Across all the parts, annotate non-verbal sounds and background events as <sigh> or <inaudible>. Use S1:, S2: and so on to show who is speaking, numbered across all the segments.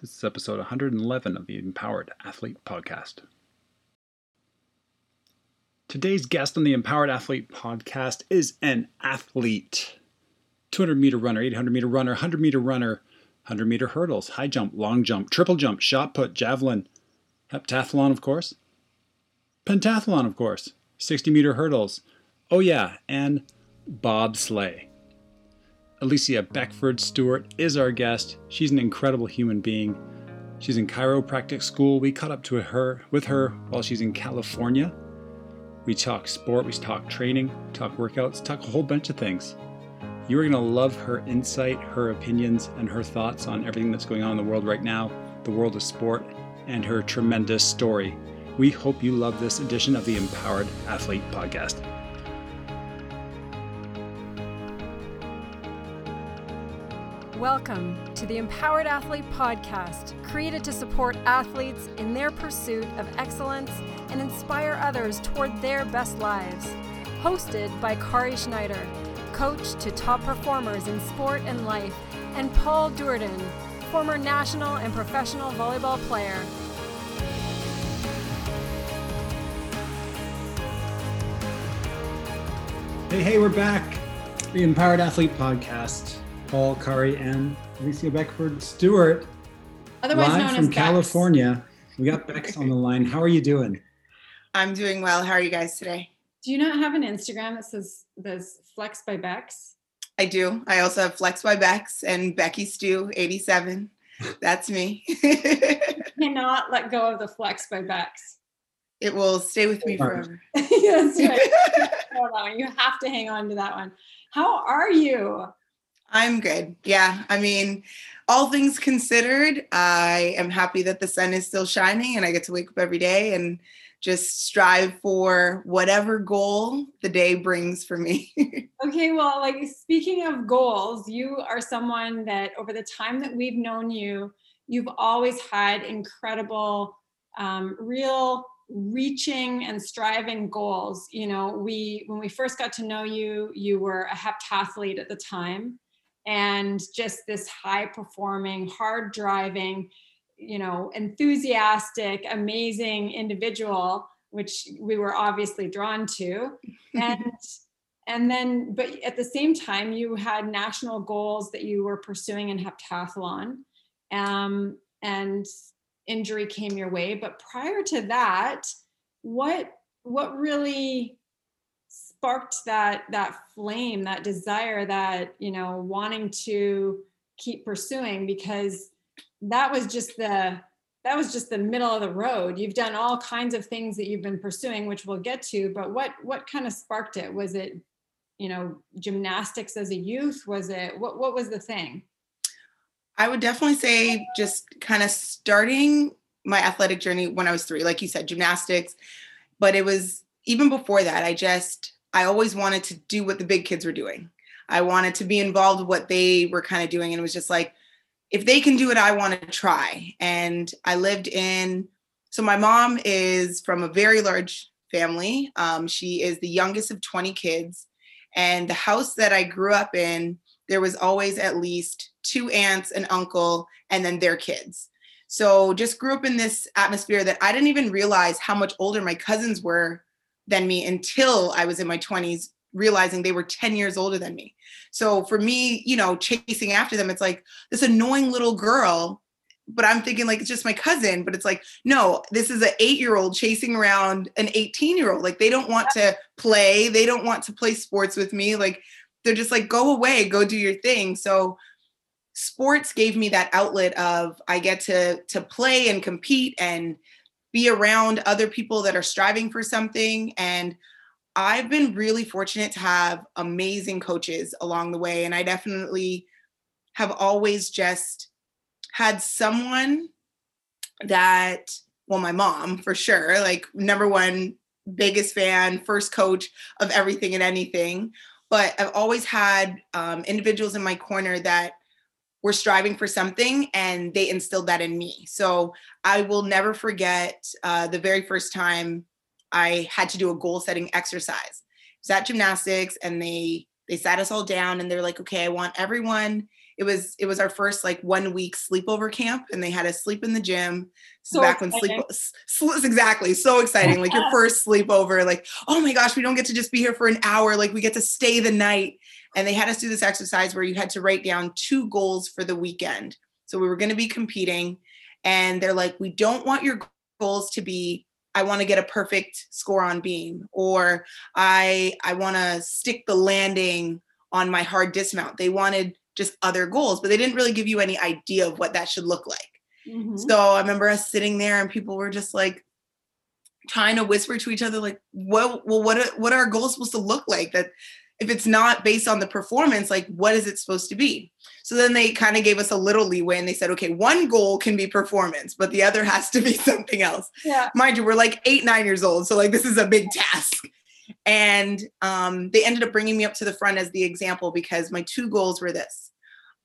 S1: This is episode 111 of the Empowered Athlete Podcast. Today's guest on the Empowered Athlete Podcast is an athlete 200 meter runner, 800 meter runner, 100 meter runner, 100 meter hurdles, high jump, long jump, triple jump, shot put, javelin, heptathlon, of course, pentathlon, of course, 60 meter hurdles. Oh, yeah, and bobsleigh. Alicia Beckford Stewart is our guest. She's an incredible human being. She's in chiropractic school. We caught up to her with her while she's in California. We talk sport, we talk training, talk workouts, talk a whole bunch of things. You're going to love her insight, her opinions, and her thoughts on everything that's going on in the world right now, the world of sport, and her tremendous story. We hope you love this edition of the Empowered Athlete Podcast.
S2: Welcome to the Empowered Athlete Podcast, created to support athletes in their pursuit of excellence and inspire others toward their best lives. Hosted by Kari Schneider, coach to top performers in sport and life, and Paul Durden, former national and professional volleyball player.
S1: Hey, hey, we're back. The Empowered Athlete Podcast. Paul Kari and Alicia Beckford Stewart.
S3: Otherwise
S1: live
S3: known
S1: from
S3: as Bex.
S1: From California. We got Bex on the line. How are you doing?
S3: I'm doing well. How are you guys today?
S4: Do you not have an Instagram that says this Flex by Bex?
S3: I do. I also have Flex by Bex and Becky Stew 87. That's me.
S4: Cannot let go of the Flex by Bex.
S3: it will stay with me forever. <laughs>
S4: That's right. <laughs> Hold on, You have to hang on to that one. How are you?
S3: I'm good. Yeah. I mean, all things considered, I am happy that the sun is still shining and I get to wake up every day and just strive for whatever goal the day brings for me. <laughs>
S4: Okay, well, like speaking of goals, you are someone that over the time that we've known you, you've always had incredible, um, real reaching and striving goals. You know, we when we first got to know you, you were a heptathlete at the time, and just this high performing, hard driving, you know, enthusiastic, amazing individual, which we were obviously drawn to. <laughs> And and then but at the same time you had national goals that you were pursuing in heptathlon um, and injury came your way but prior to that what what really sparked that that flame that desire that you know wanting to keep pursuing because that was just the that was just the middle of the road. You've done all kinds of things that you've been pursuing which we'll get to but what what kind of sparked it? Was it you know gymnastics as a youth? Was it what what was the thing?
S3: I would definitely say just kind of starting my athletic journey when I was three, like you said, gymnastics. But it was even before that, I just, I always wanted to do what the big kids were doing. I wanted to be involved with what they were kind of doing. And it was just like, if they can do it, I want to try. And I lived in, so my mom is from a very large family. Um, she is the youngest of 20 kids. And the house that I grew up in, there was always at least two aunts, an uncle, and then their kids. So just grew up in this atmosphere that I didn't even realize how much older my cousins were than me until I was in my 20s, realizing they were 10 years older than me. So for me, you know, chasing after them, it's like this annoying little girl, but I'm thinking like it's just my cousin, but it's like, no, this is an eight year old chasing around an 18 year old. Like they don't want to play, they don't want to play sports with me. Like they're just like, go away, go do your thing. So sports gave me that outlet of I get to to play and compete and be around other people that are striving for something. And I've been really fortunate to have amazing coaches along the way. And I definitely have always just had someone that well my mom for sure like number one biggest fan first coach of everything and anything. But I've always had um, individuals in my corner that were striving for something and they instilled that in me. So I will never forget uh, the very first time I had to do a goal setting exercise. It was at gymnastics and they they sat us all down and they're like, okay, I want everyone it was it was our first like one week sleepover camp and they had us sleep in the gym
S4: So
S3: back when sleep
S4: exciting.
S3: exactly so exciting like your first sleepover like oh my gosh we don't get to just be here for an hour like we get to stay the night. And they had us do this exercise where you had to write down two goals for the weekend. So we were going to be competing and they're like we don't want your goals to be i want to get a perfect score on beam or i i want to stick the landing on my hard dismount. They wanted just other goals but they didn't really give you any idea of what that should look like
S4: Mhm.
S3: so I remember us sitting there and people were just like trying to whisper to each other, like, what well, what are, what are our goals supposed to look like? That if it's not based on the performance, like what is it supposed to be? So then they kind of gave us a little leeway and they said, okay, one goal can be performance, but the other has to be <laughs> something else
S4: Yeah.
S3: mind you, we're like eight, nine years old. So like this is a big task. And um, they ended up bringing me up to the front as the example because my two goals were this.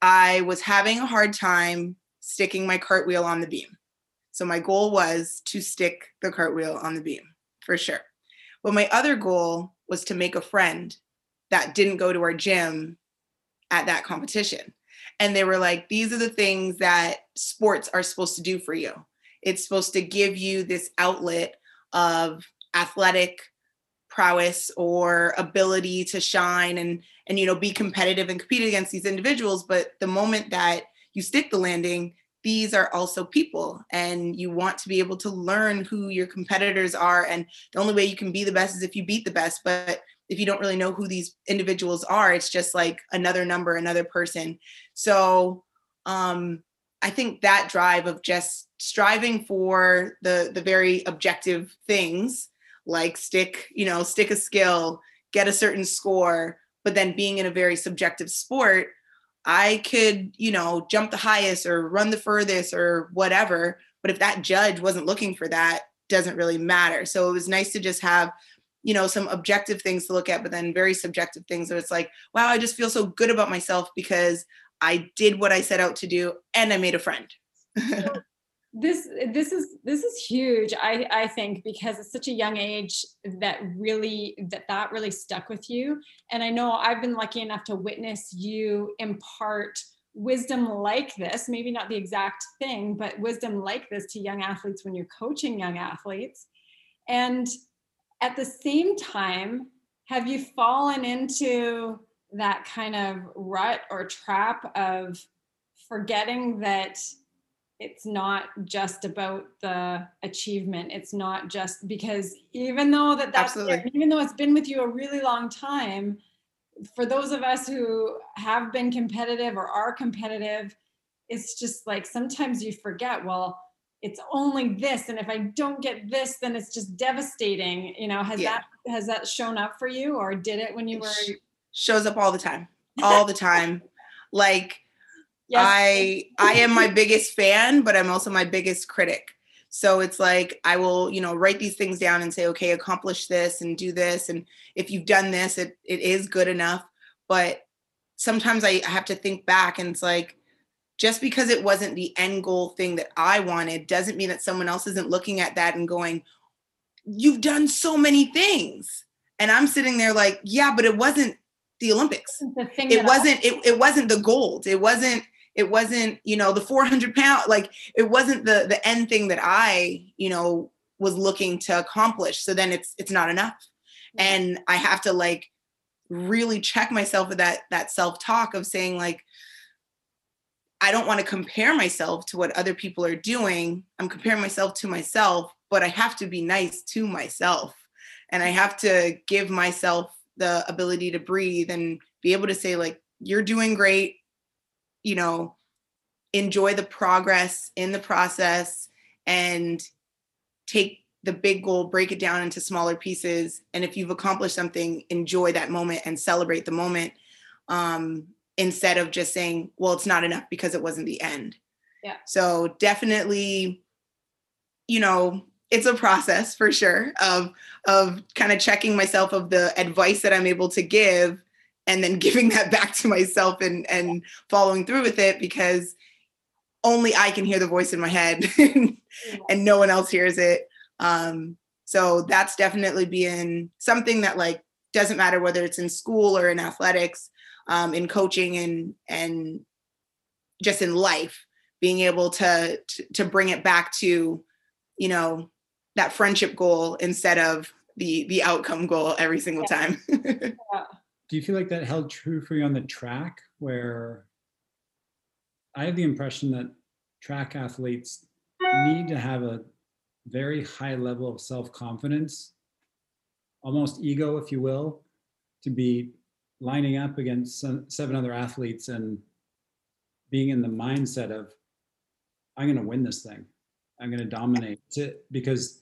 S3: I was having a hard time sticking my cartwheel on the beam. So my goal was to stick the cartwheel on the beam for sure. But my other goal was to make a friend that didn't go to our gym at that competition. And they were like, these are the things that sports are supposed to do for you it's supposed to give you this outlet of athletic prowess or ability to shine and and you know be competitive and compete against these individuals but the moment that you stick the landing these are also people and you want to be able to learn who your competitors are and the only way you can be the best is if you beat the best but if you don't really know who these individuals are it's just like another number another person. So um I think that drive of just striving for the the very objective things like stick, you know, stick a skill, get a certain score, but then being in a very subjective sport, I could, you know, jump the highest or run the furthest or whatever, but if that judge wasn't looking for that, doesn't really matter. So it was nice to just have you know some objective things to look at but then very subjective things that it's like wow i just feel so good about myself because I did what I set out to do and I made a friend. <laughs>
S4: this this is this is huge i i think because it's such a young age that really that that really stuck with you. And i know i've been lucky enough to witness you impart wisdom like this maybe not the exact thing but wisdom like this to young athletes when you're coaching young athletes. And at the same time have you fallen into that kind of rut or trap of forgetting that it's not just about the achievement it's not just because even though that that's there, even though it's been with you a really long time for those of us who have been competitive or are competitive it's just like sometimes you forget well it's only this and if i don't get this then it's just devastating you know has
S3: Yeah.
S4: that has that shown up for you or did it when you
S3: It
S4: were
S3: shows up all the time. All the time. like
S4: yes
S3: I I am my biggest fan, but I'm also my biggest critic. So it's like I will, you know, write these things down and say, okay, accomplish this and do this. And if you've done this, it it is good enough. But sometimes I have to think back and it's like, just because it wasn't the end goal thing that I wanted doesn't mean that someone else isn't looking at that and going, You've done so many things. And I'm sitting there like, yeah, but it wasn't the Olympics
S4: the
S3: it wasn't it, it wasn't the gold it wasn't it wasn't you know the 400 pound like it wasn't the the end thing that i you know was looking to accomplish. So then it's it's not enough. And i have to like really check myself with that that self talk of saying like i don't want to compare myself to what other people are doing. I'm comparing myself to myself but i have to be nice to myself. And i have to give myself the ability to breathe and be able to say like you're doing great you know enjoy the progress in the process and take the big goal break it down into smaller pieces and if you've accomplished something enjoy that moment and celebrate the moment um, instead of just saying well it's not enough because it wasn't the end
S4: Yeah.
S3: so definitely you know it's a process for sure of of kind of checking myself of the advice that i'm able to give and then giving that back to myself and and following through with it because only i can hear the voice in my head <laughs> and no one else hears it um so that's definitely been something that like doesn't matter whether it's in school or in athletics um in coaching and and just in life, being able to, to to bring it back to, you know, that friendship goal instead of the the outcome goal every single
S4: Yeah.
S3: time. <laughs>
S1: Do you feel like that held true for you on the track where I have the impression that track athletes need to have a very high level of self-confidence, almost ego, if you will, to be lining up against seven other athletes and being in the mindset of, I'm going to win this thing. I'm going to dominate because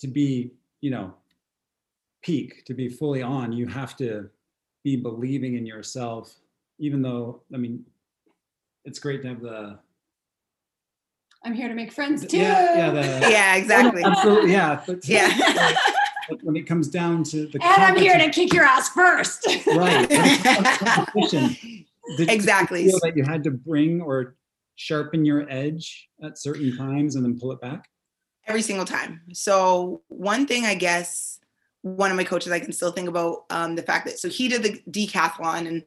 S1: to be, you know, peak, to be fully on, you have to be believing in yourself, even though, I mean, it's great to have the,
S4: I'm here to make friends too.
S1: yeah, yeah, the, <laughs>
S3: yeah, exactly.
S1: absolutely, yeah. But <laughs>
S3: Yeah.
S1: but when it comes down to the
S4: and I'm here to kick your ass first.
S1: right, when it comes to <laughs> competition,
S3: Exactly.
S1: you feel that you had to bring or sharpen your edge at certain times and then pull it back?
S3: every single time. So one thing I guess one of my coaches I can still think about um, the fact that so he did the decathlon and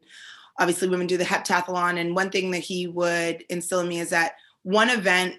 S3: obviously women do the heptathlon. And one thing that he would instill in me is that one event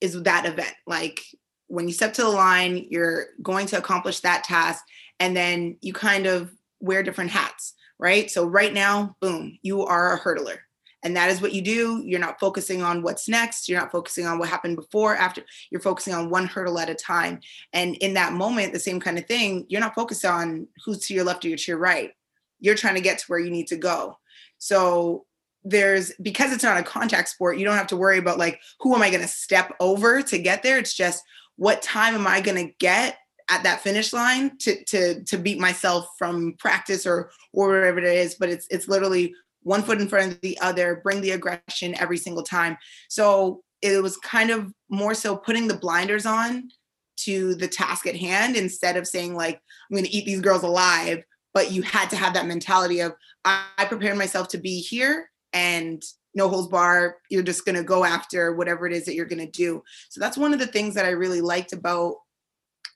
S3: is that event. Like when you step to the line you're going to accomplish that task and then you kind of wear different hats right? So right now boom you are a hurdler and that is what you do. You're not focusing on what's next. You're not focusing on what happened before after. You're focusing on one hurdle at a time. And in that moment the same kind of thing you're not focused on who's to your left or your to your right. You're trying to get to where you need to go. So there's because it's not a contact sport you don't have to worry about like who am i going to step over to get there? It's just what time am i going to get at that finish line to to to beat myself from practice or or whatever it is? But it's it's literally one foot in front of the other bring the aggression every single time. So it was kind of more so putting the blinders on to the task at hand instead of saying like i'm going to eat these girls alive but you had to have that mentality of i, prepared myself to be here and no holds bar. You're just going to go after whatever it is that you're going to do. So that's one of the things that i really liked about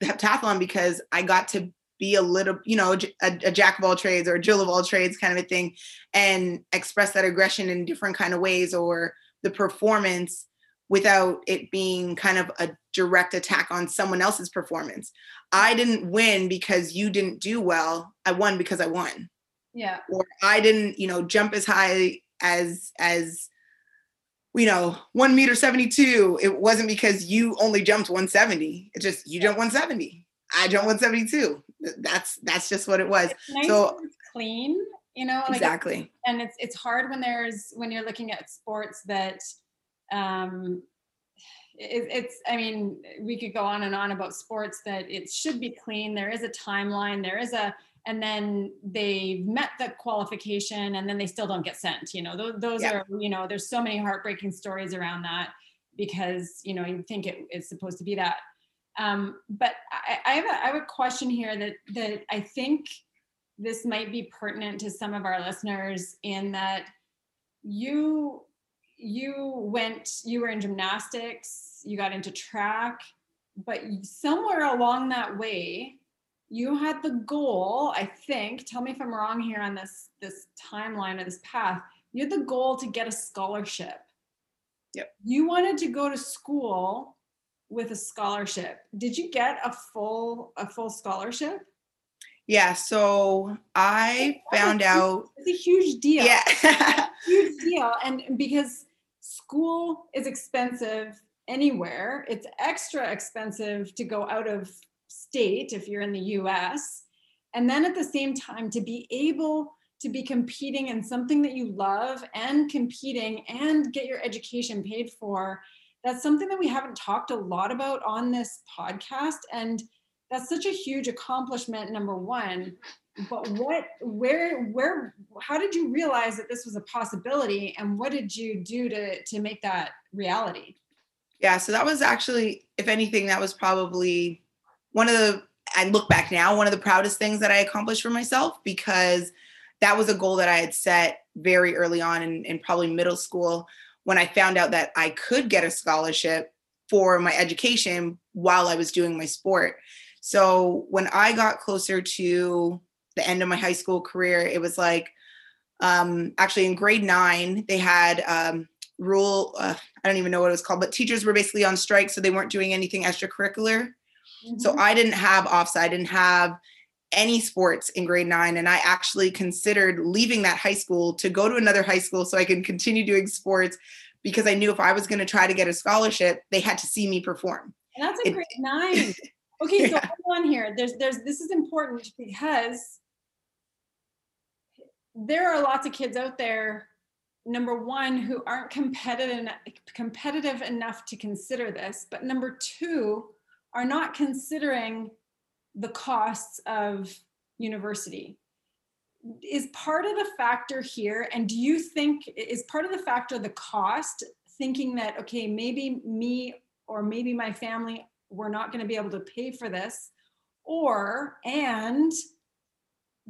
S3: the heptathlon because i got to be a little you know a, a jack of all trades or a jill of all trades kind of a thing and express that aggression in different kind of ways or the performance without it being kind of a direct attack on someone else's performance. I didn't win because you didn't do well. I won because I won.
S4: yeah.
S3: Or I didn't, you know, jump as high as as you know, one meter 72. It wasn't because you only jumped 170. It's just you jumped 170. I jumped 172. That's that's just what it was.
S4: It's nice
S3: So-
S4: it's clean, you know, like
S3: Exactly.
S4: and it's it's hard when there's when you're looking at sports that um it, it's i mean we could go on and on about sports that it should be clean there is a timeline there is a and then they've met the qualification and then they still don't get sent you know those, those
S3: Yeah.
S4: are you know there's so many heartbreaking stories around that because you know you think it is supposed to be that um, but I, I have a I have a question here that that I think this might be pertinent to some of our listeners in that you you went you were in gymnastics you got into track but somewhere along that way you had the goal i think tell me if i'm wrong here on this this timeline or this path you had the goal to get a scholarship
S3: Yep.
S4: you wanted to go to school with a scholarship did you get a full a full scholarship
S3: Yeah. So I found out.
S4: it's a huge deal
S3: Yeah. <laughs>
S4: huge deal and because school is expensive anywhere it's extra expensive to go out of state if you're in the US and then at the same time to be able to be competing in something that you love and competing and get your education paid for that's something that we haven't talked a lot about on this podcast and that's such a huge accomplishment number 1 but what where where how did you realize that this was a possibility and what did you do to to make that reality?
S3: Yeah, so that was actually, if anything, that was probably one of the, I look back now, one of the proudest things that I accomplished for myself because that was a goal that I had set very early on in, in probably middle school when I found out that I could get a scholarship for my education while I was doing my sport. So when I got closer to the end of my high school career, it was like, um, actually in grade nine, they had um, rule, uh, I don't even know what it was called, but teachers were basically on strike. So they weren't doing anything extracurricular. Mm-hmm. So I didn't have offside, I didn't have any sports in grade nine. And I actually considered leaving that high school to go to another high school so I could continue doing sports because I knew if I was going to try to get a scholarship, they had to see me perform.
S4: And that's a it, grade nine. Okay, <laughs> yeah. so hold on here. There's there's this is important because there are lots of kids out there number one who aren't competitive competitive enough to consider this but number two are not considering the costs of university. Is part of the factor here and do you think is part of the factor the cost thinking that okay maybe me or maybe my family we're not going to be able to pay for this? Or and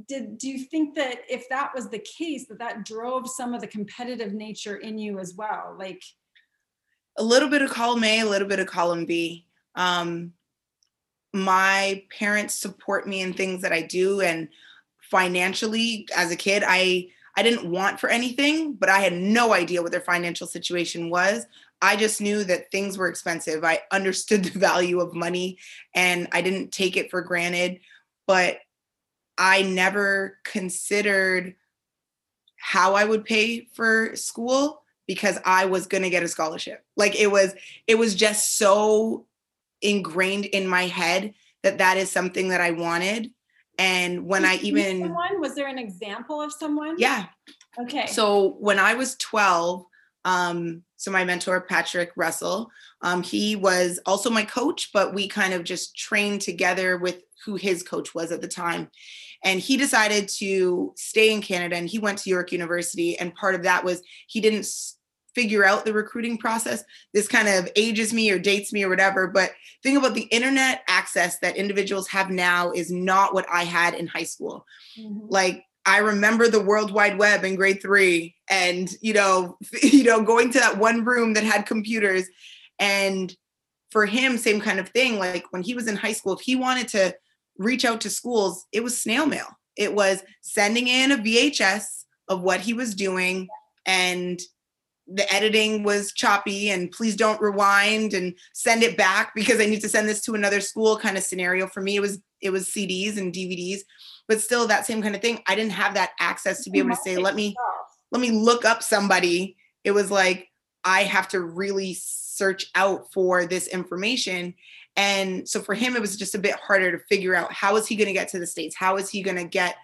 S4: did do you think that if that was the case that that drove some of the competitive nature in you as well? Like
S3: a little bit of column a a little bit of column b. Um my parents support me in things that i do and financially as a kid i i didn't want for anything but i had no idea what their financial situation was i just knew that things were expensive i understood <laughs> the value of money and i didn't take it for granted but I never considered how I would pay for school because I was going to get a scholarship. Like it was it was just so ingrained in my head that that is something that I wanted. And when I even
S4: someone was there an example of someone?
S3: Yeah.
S4: Okay.
S3: So when I was 12, um, so my mentor Patrick Russell, um, he was also my coach, but we kind of just trained together with who his coach was at the time. And he decided to stay in Canada and he went to York University. And part of that was he didn't figure out the recruiting process. This kind of ages me or dates me or whatever. But think about the internet access that individuals have now is not what I had in high school. Mm-hmm. Like I remember the World Wide Web in grade three, and you know, <laughs> you know, going to that one room that had computers, and for him, same kind of thing. Like when he was in high school, if he wanted to reach out to schools, it was snail mail. It was sending in a VHS of what he was doing and the editing was choppy and please don't rewind and send it back because I need to send this to another school kind of scenario. For me, it was it was CDs and DVDs, but still that same kind of thing. I didn't have that access to be able to say, let me let me look up somebody. It was like I have to really search out for this information. And so for him, it was just a bit harder to figure out how is he going to get to the States? How is he going to get,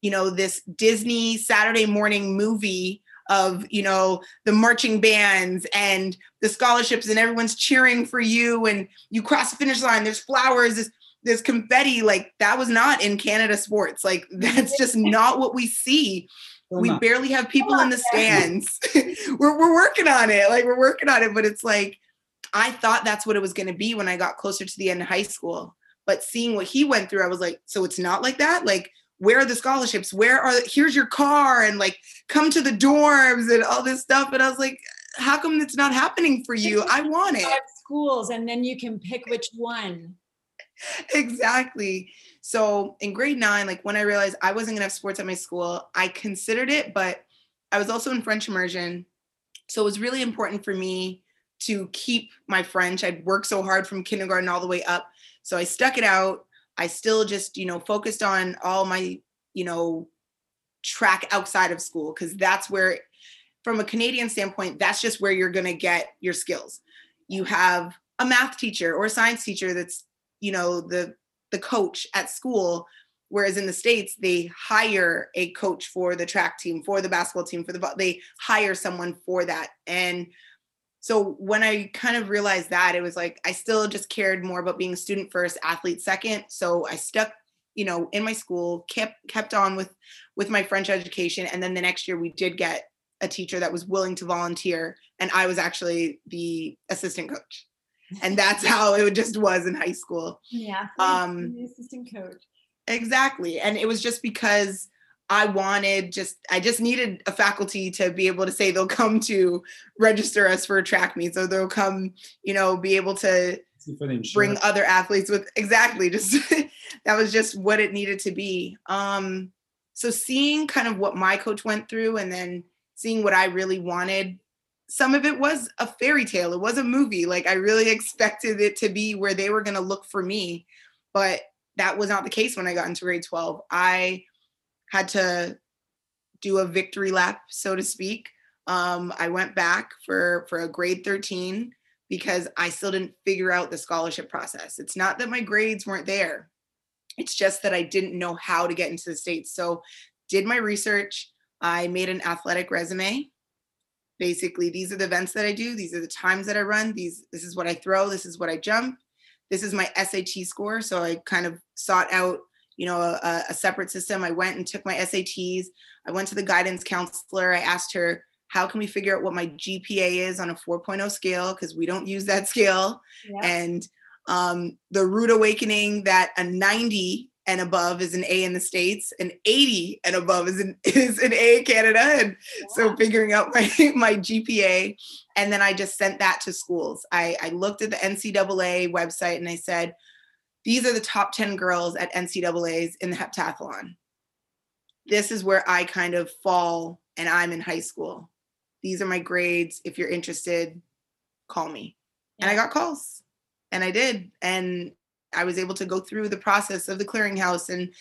S3: you know, this Disney Saturday morning movie of, you know, the marching bands and the scholarships and everyone's cheering for you and you cross the finish line, there's flowers, there's, there's confetti. Like that was not in Canada sports. Like <laughs> that's just <laughs> not what we see. we barely have people in the stands. <laughs> we're, we're working on it. Like we're working on it, but it's like, I thought that's what it was going to be when I got closer to the end of high school. But seeing what he went through, I was like, so it's not like that? Like, where are the scholarships? Where are, here's your car and like, come to the dorms and all this stuff. And I was like, how come it's not happening for you? I want it.
S4: Schools, and then you can pick which one.
S3: exactly. So in grade nine, like when I realized I wasn't gonna have sports at my school, I considered it, but I was also in French immersion. So it was really important for me to keep my French. I'd worked so hard from kindergarten all the way up. So I stuck it out. I still just, you know, focused on all my, you know, track outside of school because that's where, from a Canadian standpoint, that's just where you're going to get your skills. You have a math teacher or a science teacher that's, you know, the the coach at school whereas in the states they hire a coach for the track team for the basketball team for the they hire someone for that and so when I kind of realized that, it was like I still just cared more about being a student first, athlete second. So I stuck, you know, in my school, kept kept on with with my French education, and then the next year we did get a teacher that was willing to volunteer, and I was actually the assistant coach, and that's how it just was in high school.
S4: Yeah, um, the assistant coach.
S3: Exactly, and it was just because I wanted just I just needed a faculty to be able to say they'll come to register us for a track meet. So they'll come, you know, be able to bring other athletes with exactly just <laughs> that was just what it needed to be. Um so seeing kind of what my coach went through and then seeing what I really wanted, some of it was a fairy tale. It was a movie. Like I really <laughs> expected it to be where they were going to look for me, but that was not the case when I got into grade 12. I had to do a victory lap, so to speak. Um, I went back for for a grade 13 because I still didn't figure out the scholarship process. It's not that my grades weren't there. It's just that I didn't know how to get into the States. So did my research. I made an athletic resume. Basically, these are the events that I do. These are the times that I run. These, this is what I throw. This is what I jump. This is my SAT score. So I kind of sought out, you know, a, a separate system. I went and took my SATs. I went to the guidance counselor. I asked her, how can we figure out what my GPA is on a 4.0 scale? Because we don't use that <laughs> scale. Yeah. And um, the rude awakening that a 90 and above is an A in the States, and 80 and above is an <laughs> is an A in Canada. And yeah. so figuring out my, <laughs> my GPA. And then I just sent that to schools. I, I looked at the NCAA website and I said, these are the top 10 girls at NCAA's in the heptathlon. This is where I kind of fall and I'm in high school these are my grades. If you're interested, call me. And I got calls and I did. And I was able to go through the process of the clearinghouse and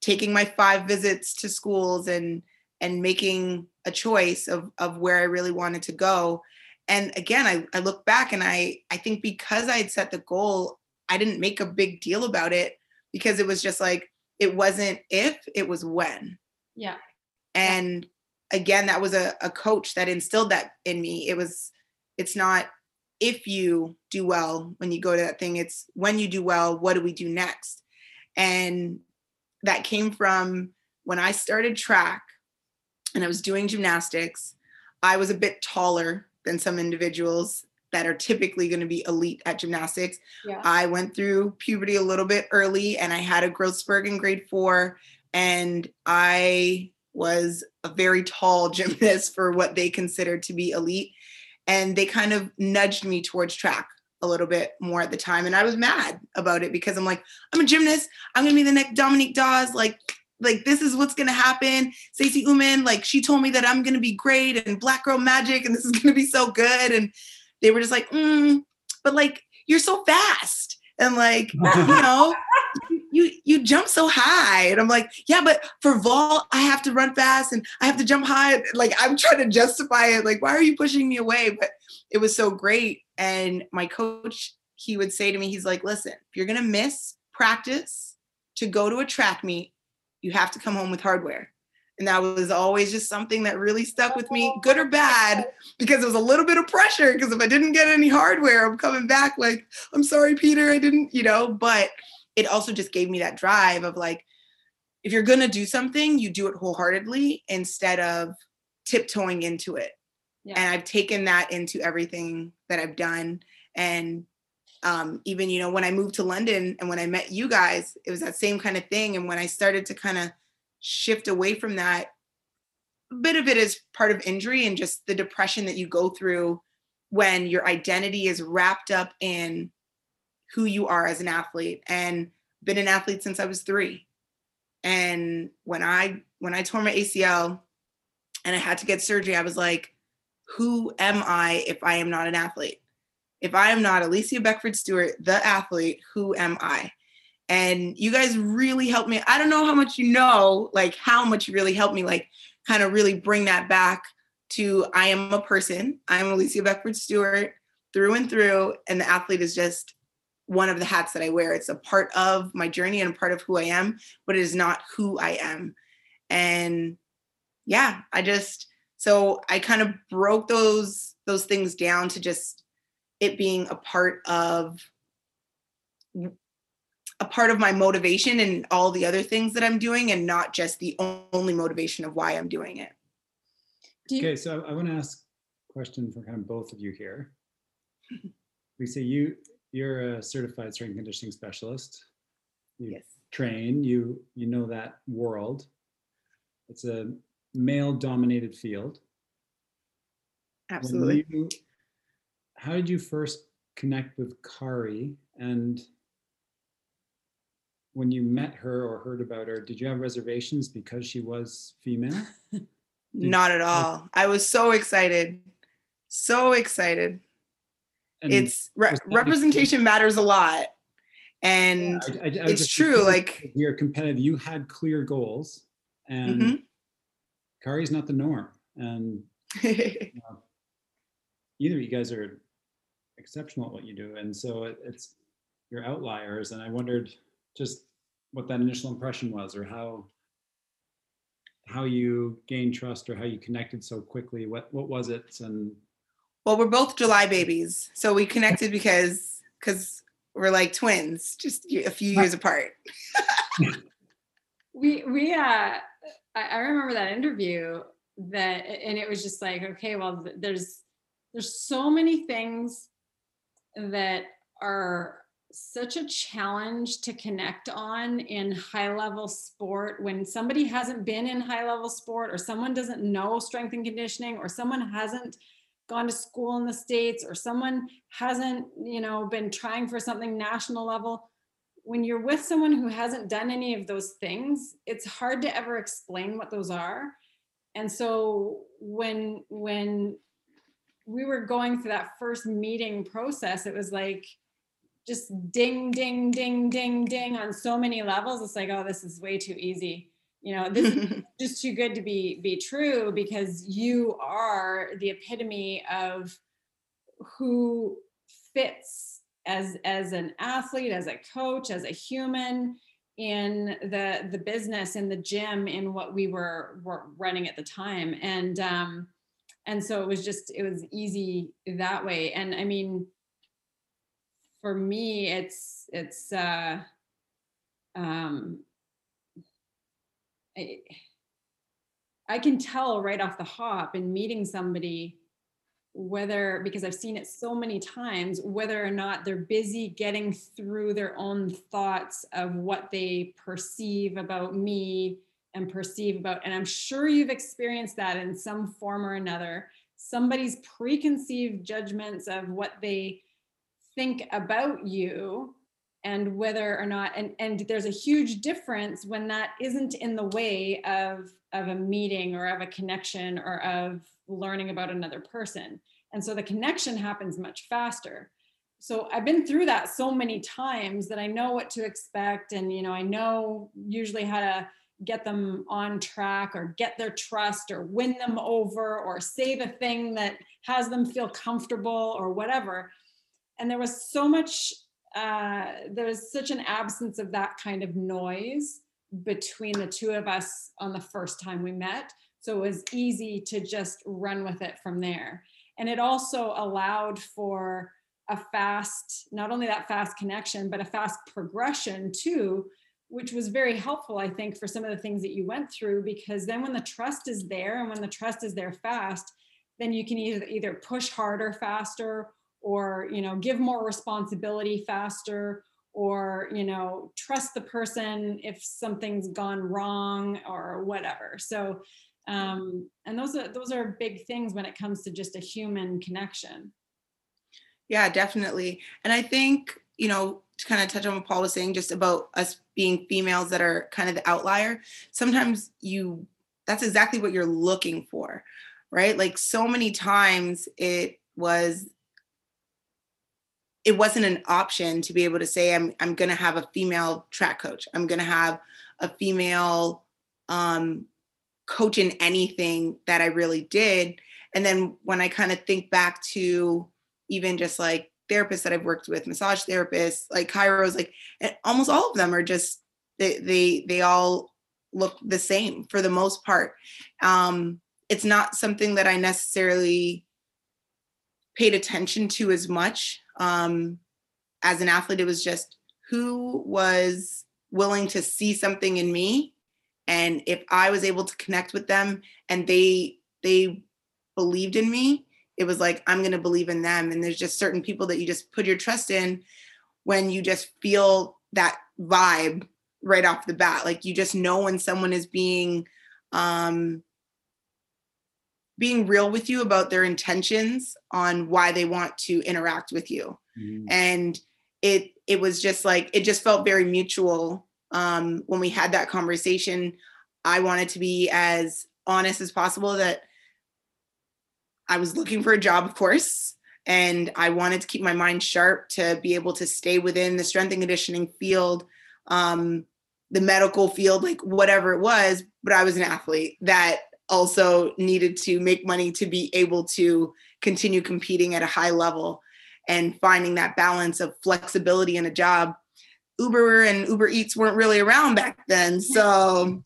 S3: taking my five visits to schools and and making a choice of of where I really wanted to go. And again, I, I look back and I I think because I had set the goal, I didn't make a big deal about it because it was just like it wasn't if, it was when.
S4: Yeah.
S3: And again, that was a, a coach that instilled that in me. It was, it's not if you do well when you go to that thing, it's when you do well, what do we do next? And that came from when I started track and I was doing gymnastics. I was a bit taller than some individuals that are typically going to be elite at gymnastics. Yeah. I went through puberty a little bit early and I had a growth spurt in grade four. And I was a very tall <laughs> gymnast for what they considered to be elite. And they kind of nudged me towards track a little bit more at the time. And I was mad about it because I'm like, I'm a gymnast. I'm gonna be the next Dominique Dawes. Like, like this is what's gonna happen. Stacey Uman, like she told me that I'm gonna be great and black girl magic and this is gonna be so good. And they were just like, mm, but like you're so fast. And like, <laughs> you know, you you jump so high. And i'm like yeah but for vault i have to run fast and i have to jump high. Like i'm trying to justify it like why are you pushing me away? But it was so great. And my coach he would say to me he's like listen if you're going to miss practice to go to a track meet you have to come home with hardware and that was always just something that really stuck with me good or bad <laughs> because it was a little bit of pressure because if i didn't get any hardware i'm coming back like i'm sorry peter i didn't you know but it also just gave me that drive of like, if you're gonna do something, you do it wholeheartedly instead of tiptoeing into it. Yeah. And I've taken that into everything that I've done. And um, even, you know, when I moved to London and when I met you guys, it was that same kind of thing. And when I started to kind of shift away from that, a bit of it is part of injury and just the depression that you go through when your identity is wrapped up in who you are as an athlete and been an athlete since I was 3. And when I when I tore my ACL and I had to get surgery, I was like, who am I if I am not an athlete? If I am not Alicia Beckford Stewart, the athlete, who am I? And you guys really helped me. I don't know how much you know, like how much you really helped me, like kind of really bring that back to I am a person. I'm Alicia Beckford Stewart through and through. And the athlete is just one of the hats that I wear. It's a part of my journey and a part of who I am, but it is not who I am. And yeah, I just so I kind of broke those those things down to just it being a part of a part of my motivation and all the other things that I'm doing and not just the only motivation of why I'm doing it.
S1: You- okay, so I want to ask a question for kind of both of you here. <laughs> We say you you're a certified strength conditioning specialist. You
S3: yes.
S1: train, you you know that world. It's a male dominated field.
S3: Absolutely.
S1: You, how did you first connect with Kari and when you met her or heard about her, did you have reservations because she was female? <laughs>
S3: Not at all. I was so excited. So excited.
S1: And
S3: it's re- representation matters a lot. And
S1: I- I- I
S3: it's true, like-
S1: You're competitive. You had clear goals, and
S3: Mhm.
S1: Kari's not the norm. And <laughs> either you guys are exceptional at what you do, and so it, it's you're outliers. And I wondered just what that initial impression was, or how how you gained trust, or how you connected so quickly. What what was it? And
S3: well, we're both July babies. So we connected because because we're like twins, just a few years apart. <laughs>
S4: we we uh I, I remember that interview that and it was just like okay well there's there's so many things that are such a challenge to connect on in high level sport when somebody hasn't been in high level sport or someone doesn't know strength and conditioning or someone hasn't gone to school in the states or someone hasn't you know been trying for something national level when you're with someone who hasn't done any of those things it's hard to ever explain what those are. And so when when we were going through that first meeting process it was like just ding ding ding ding ding on so many levels. It's like oh this is way too easy. You know this is <laughs> just too good to be be true because you are the epitome of who fits as as an athlete as a coach as a human in the the business in the gym in what we were, were running at the time. And um and so it was just it was easy that way. And i mean for me it's it's uh um I, I can tell right off the hop in meeting somebody whether because I've seen it so many times whether or not they're busy getting through their own thoughts of what they perceive about me and perceive about and I'm sure you've experienced that in some form or another. Somebody's preconceived judgments of what they think about you and whether or not and and there's a huge difference when that isn't in the way of of a meeting or of a connection or of learning about another person. And so the connection happens much faster. So i've been through that so many times that i know what to expect and you know i know usually how to get them on track or get their trust or win them over or say the thing that has them feel comfortable or whatever and there was so much uh, there was such an absence of that kind of noise between the two of us on the first time we met. So it was easy to just run with it from there. And it also allowed for a fast not only that fast connection but a fast progression too which was very helpful i think for some of the things that you went through because then when the trust is there and when the trust is there fast then you can either either push harder faster or you know give more responsibility faster or you know trust the person if something's gone wrong or whatever so um and those are those are big things when it comes to just a human connection
S3: Yeah, definitely. And I think, you know, to kind of touch on what Paul was saying, just about us being females that are kind of the outlier, sometimes you, that's exactly what you're looking for, right? Like so many times it was, it wasn't an option to be able to say, I'm, I'm going to have a female track coach. I'm going to have a female um, coach in anything that I really did. And then when I kind of think back to even just like therapists that I've worked with, massage therapists, like chiros, like and almost all of them are just they they they all look the same for the most part. Um, it's not something that I necessarily paid attention to as much. Um, as an athlete, it was just who was willing to see something in me, and if I was able to connect with them, and they they believed in me, it was like i'm going to believe in them. And there's just certain people that you just put your trust in when you just feel that vibe right off the bat. Like you just know when someone is being um being real with you about their intentions on why they want to interact with you
S1: Mhm.
S3: and it it was just like it just felt very mutual um, when we had that conversation, I wanted to be as honest as possible that I was looking for a job, of course, and I wanted to keep my mind sharp to be able to stay within the strength and conditioning field, um, the medical field, like whatever it was. But I was an athlete that also needed to make money to be able to continue competing at a high level and finding that balance of flexibility in a job. Uber and Uber Eats weren't really around back then. <laughs> So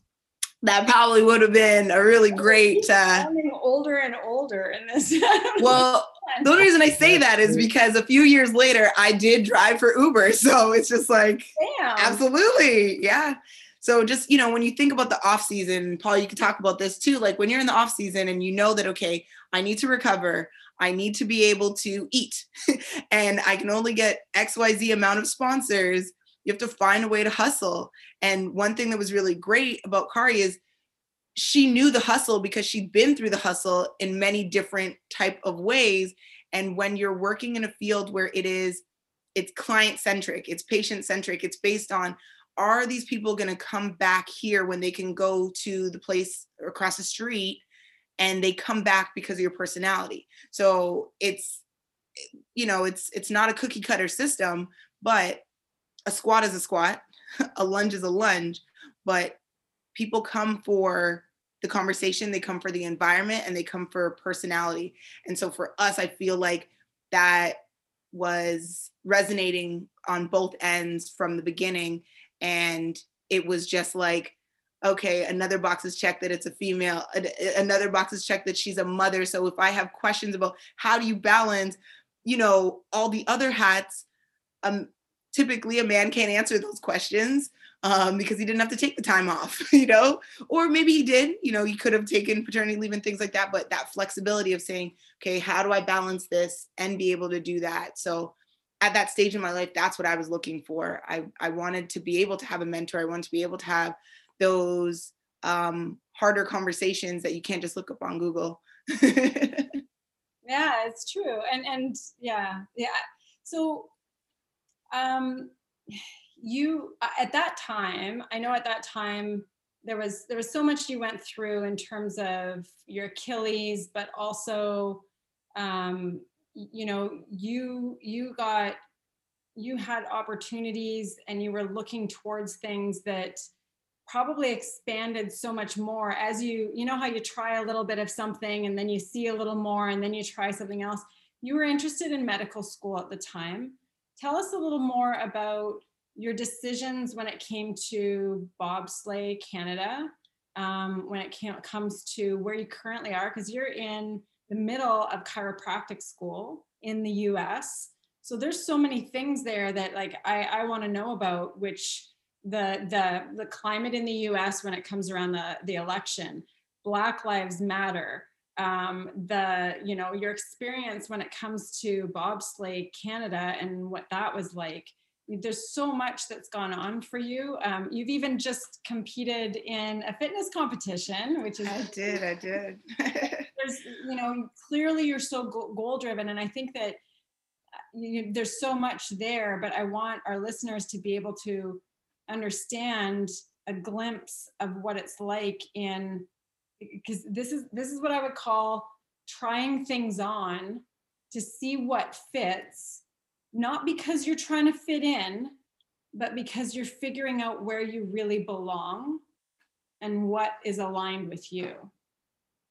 S3: that probably would have been a really great uh
S4: older and older in this <laughs>
S3: well <laughs> the only reason i say that is because a few years later i did drive for uber so it's just like
S4: Damn.
S3: absolutely yeah so just you know when you think about the off season paul you could talk about this too like when you're in the off season and you know that okay i need to recover i need to be able to eat <laughs> and i can only get xyz amount of sponsors you have to find a way to hustle. And one thing that was really great about Kari is she knew the hustle because she'd been through the hustle in many different type of ways. And when you're working in a field where it is, it's client centric, it's patient centric, it's based on are these people going to come back here when they can go to the place across the street and they come back because of your personality so it's you know it's it's not a cookie cutter system but a squat is a squat, <laughs> a lunge is a lunge, but people come for the conversation, they come for the environment, and they come for personality. And so for us, I feel like that was resonating on both ends from the beginning. And it was just like, okay, another box is checked that it's a female, another box is checked that she's a mother. So if I have questions about how do you balance, you know, all the other hats, um, typically a man can't answer those questions um, because he didn't have to take the time off, <laughs> you know, or maybe he did, you know, he could have taken paternity leave and things like that. But that flexibility of saying, okay, how do I balance this and be able to do that? So at that stage in my life, that's what I was looking for. I, I wanted to be able to have a mentor. I wanted to be able to have those um, harder conversations that you can't just look up on Google. <laughs>
S4: yeah, it's true. And, and yeah, yeah. So um, you at that time, I know at that time there was there was so much you went through in terms of your Achilles, but also um, you know you you got you had opportunities and you were looking towards things that probably expanded so much more as you you know how you try a little bit of something and then you see a little more and then you try something else? You were interested in medical school at the time. Tell us a little more about your decisions when it came to bobsleigh Canada, um, when it came, comes to where you currently are, because you're in the middle of chiropractic school in the US. So there's so many things there that like I, I want to know about, which the the the climate in the US when it comes around the, the election, Black Lives Matter, um, the you know your experience when it comes to bobsleigh canada and what that was like. There's so much that's gone on for you. Um, you've even just competed in a fitness competition which is
S3: i did i did <laughs>
S4: you know clearly you're so goal driven and i think that uh, you, there's so much there but i want our listeners to be able to understand a glimpse of what it's like in because this is this is what I would call trying things on to see what fits, not because you're trying to fit in, but because you're figuring out where you really belong and what is aligned with you.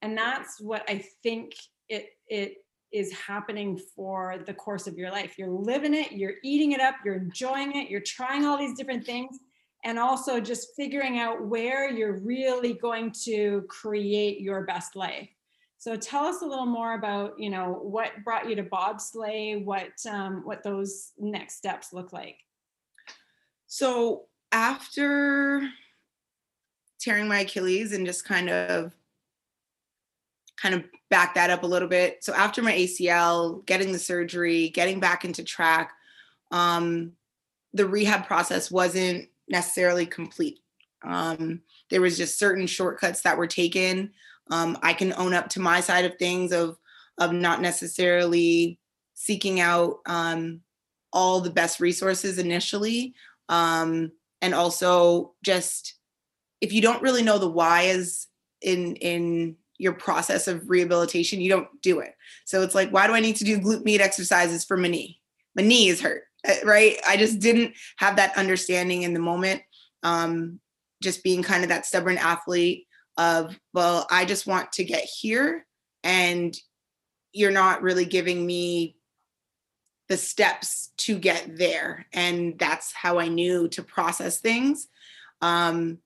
S4: And that's what I think it it is happening for the course of your life. You're living it, you're eating it up, you're enjoying it, you're trying all these different things and also just figuring out where you're really going to create your best life. So tell us a little more about, you know, what brought you to bobsleigh, what um, what those next steps look like.
S3: So after tearing my Achilles and just kind of kind of back that up a little bit. So after my ACL, getting the surgery, getting back into track, um, the rehab process wasn't necessarily complete. Um, there was just certain shortcuts that were taken. Um, I can own up to my side of things of of not necessarily seeking out um, all the best resources initially, um, and also just if you don't really know the why is in in your process of rehabilitation, you don't do it. So it's like, why do I need to do glute med exercises for my knee? My knee is hurt, eh, right? I just didn't have that understanding in the moment. Um, just being kind of that stubborn athlete of, well, I just want to get here and you're not really giving me the steps to get there. And that's how I knew to process things. Um,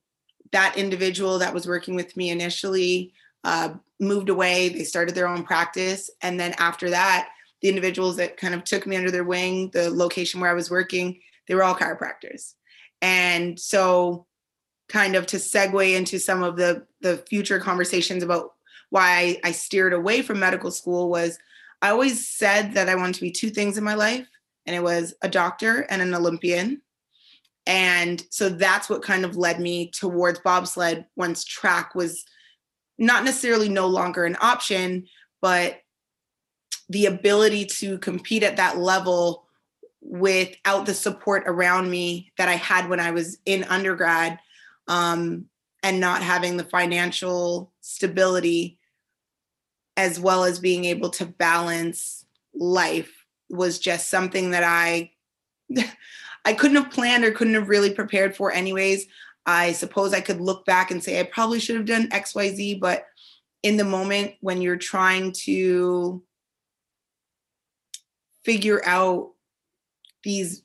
S3: that individual that was working with me initially uh, moved away. They started their own practice. And then after that, the individuals that kind of took me under their wing, the location where I was working, they were all chiropractors. And so, kind of to segue into some of the, the future conversations about why I, steered away from medical school was I always said that I wanted to be two things in my life, and it was a doctor and an Olympian. And so that's what kind of led me towards bobsled once track was not necessarily no longer an option, but the ability to compete at that level without the support around me that I had when I was in undergrad um, and not having the financial stability as well as being able to balance life was just something that I <laughs> I couldn't have planned or couldn't have really prepared for anyways. I suppose I could look back and say I probably should have done XYZ, but in the moment when you're trying to figure out these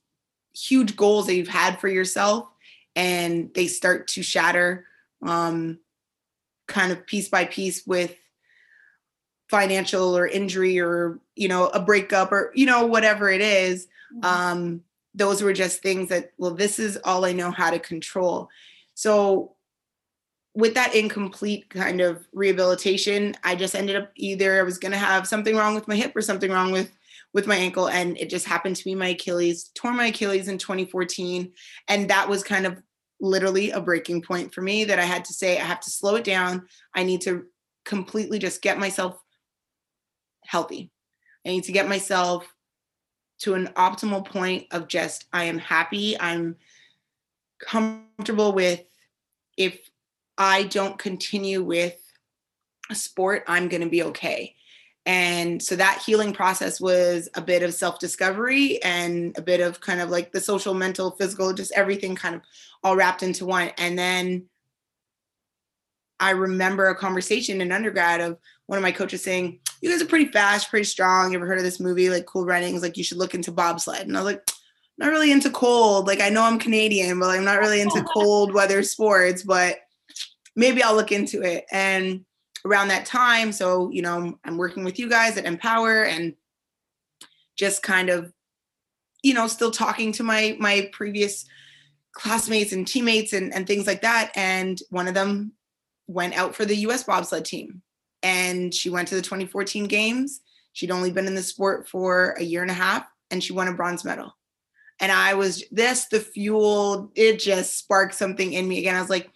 S3: huge goals that you've had for yourself and they start to shatter um, kind of piece by piece with financial or injury or you know a breakup or you know whatever it is, mm-hmm. um, those were just things that well this is all i know how to control so with that incomplete kind of rehabilitation i just ended up either i was going to have something wrong with my hip or something wrong with with my ankle and it just happened to be my achilles tore my achilles in 2014 and that was kind of literally a breaking point for me that i had to say i have to slow it down. I need to completely just get myself healthy. I need to get myself to an optimal point of just I am happy, I'm comfortable with if I don't continue with a sport, I'm going to be okay. And so that healing process was a bit of self discovery and a bit of kind of like the social, mental, physical, just everything kind of all wrapped into one. And then I remember a conversation in undergrad of one of my coaches saying, You guys are pretty fast, pretty strong. You ever heard of this movie, like Cool Runnings? Like, you should look into bobsled. And I was like, not really into cold. Like, I know I'm Canadian, but I'm not really into <laughs> cold weather sports, but maybe I'll look into it. And around that time, so, you know, I'm working with you guys at Empower and just kind of, you know, still talking to my my previous classmates and teammates and, and things like that. And one of them went out for the US bobsled team and she went to the 2014 games. She'd only been in the sport for a year and a half and she won a bronze medal. And I was this the fuel, it just sparked something in me again. I was like,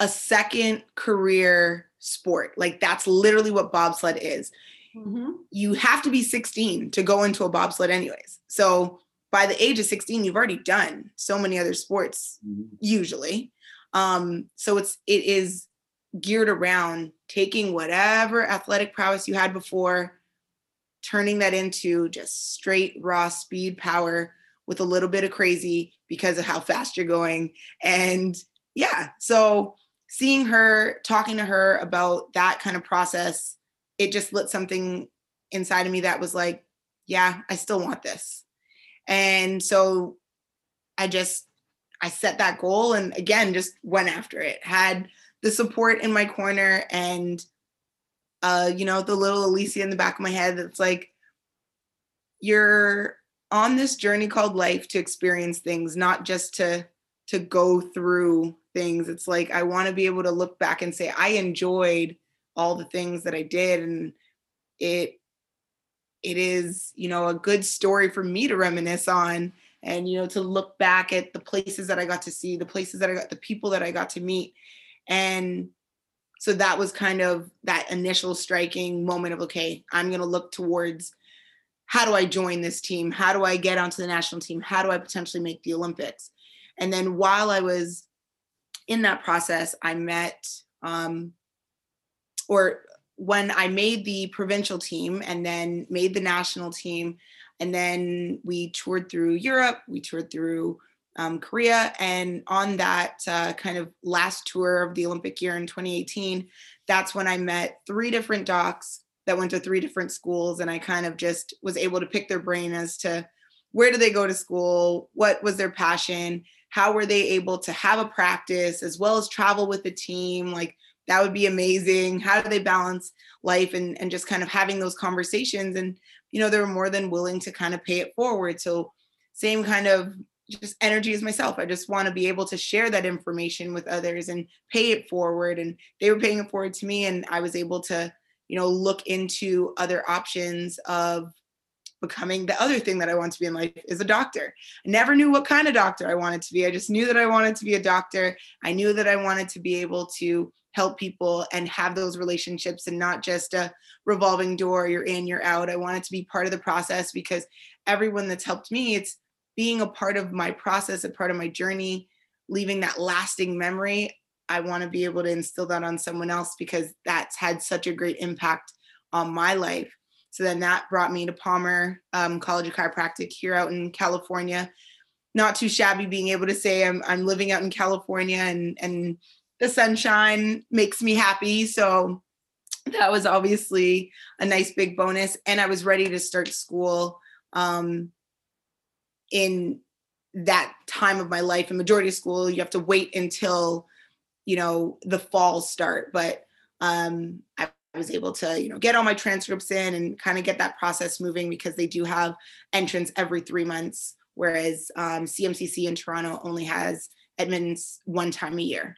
S3: a second career sport. Like that's literally what bobsled is. Mm-hmm. You have to be 16 to go into a bobsled, anyways. So by the age of 16, you've already done so many other sports, mm-hmm. usually. Um, so it's it is geared around taking whatever athletic prowess you had before, turning that into just straight raw speed power with a little bit of crazy because of how fast you're going. And yeah, so seeing her, talking to her about that kind of process, it just lit something inside of me that was like, yeah, I still want this. And so I just I set that goal and again just went after it. Had the support in my corner and uh, you know, the little Alicia in the back of my head that's like, you're on this journey called life to experience things, not just to to go through things. It's like I want to be able to look back and say, I enjoyed all the things that I did. And it it is, you know, a good story for me to reminisce on and you know to look back at the places that i got to see the places that i got the people that i got to meet and so that was kind of that initial striking moment of okay i'm going to look towards how do i join this team how do i get onto the national team how do i potentially make the olympics And then while I was in that process, I met, um, or when I made the provincial team and then made the national team, and then we toured through Europe, we toured through um, Korea. And on that uh, kind of last tour of the Olympic year in 2018, that's when I met three different docs that went to three different schools. And I kind of just was able to pick their brain as to where do they go to school? What was their passion? How were they able to have a practice as well as travel with the team? Like, that would be amazing. How do they balance life and, and just kind of having those conversations? And, you know, they were more than willing to kind of pay it forward. So, same kind of just energy as myself. I just want to be able to share that information with others and pay it forward. And they were paying it forward to me. And I was able to, you know, look into other options of becoming the other thing that I want to be in life is a doctor. I never knew what kind of doctor I wanted to be. I just knew that I wanted to be a doctor. I knew that I wanted to be able to help people and have those relationships and not just a revolving door, you're in, you're out. I wanted to be part of the process because everyone that's helped me, it's being a part of my process, a part of my journey, leaving that lasting memory. I want to be able to instill that on someone else because that's had such a great impact on my life. So then that brought me to Palmer um, College of Chiropractic here out in California. Not too shabby being able to say I'm, I'm living out in California and, and the sunshine makes me happy. So that was obviously a nice big bonus. And I was ready to start school um, in that time of my life in majority of school you have to wait until you know the fall start but um i was able to you know get all my transcripts in and kind of get that process moving because they do have entrance every three months whereas um, cmcc in toronto only has admins one time a year.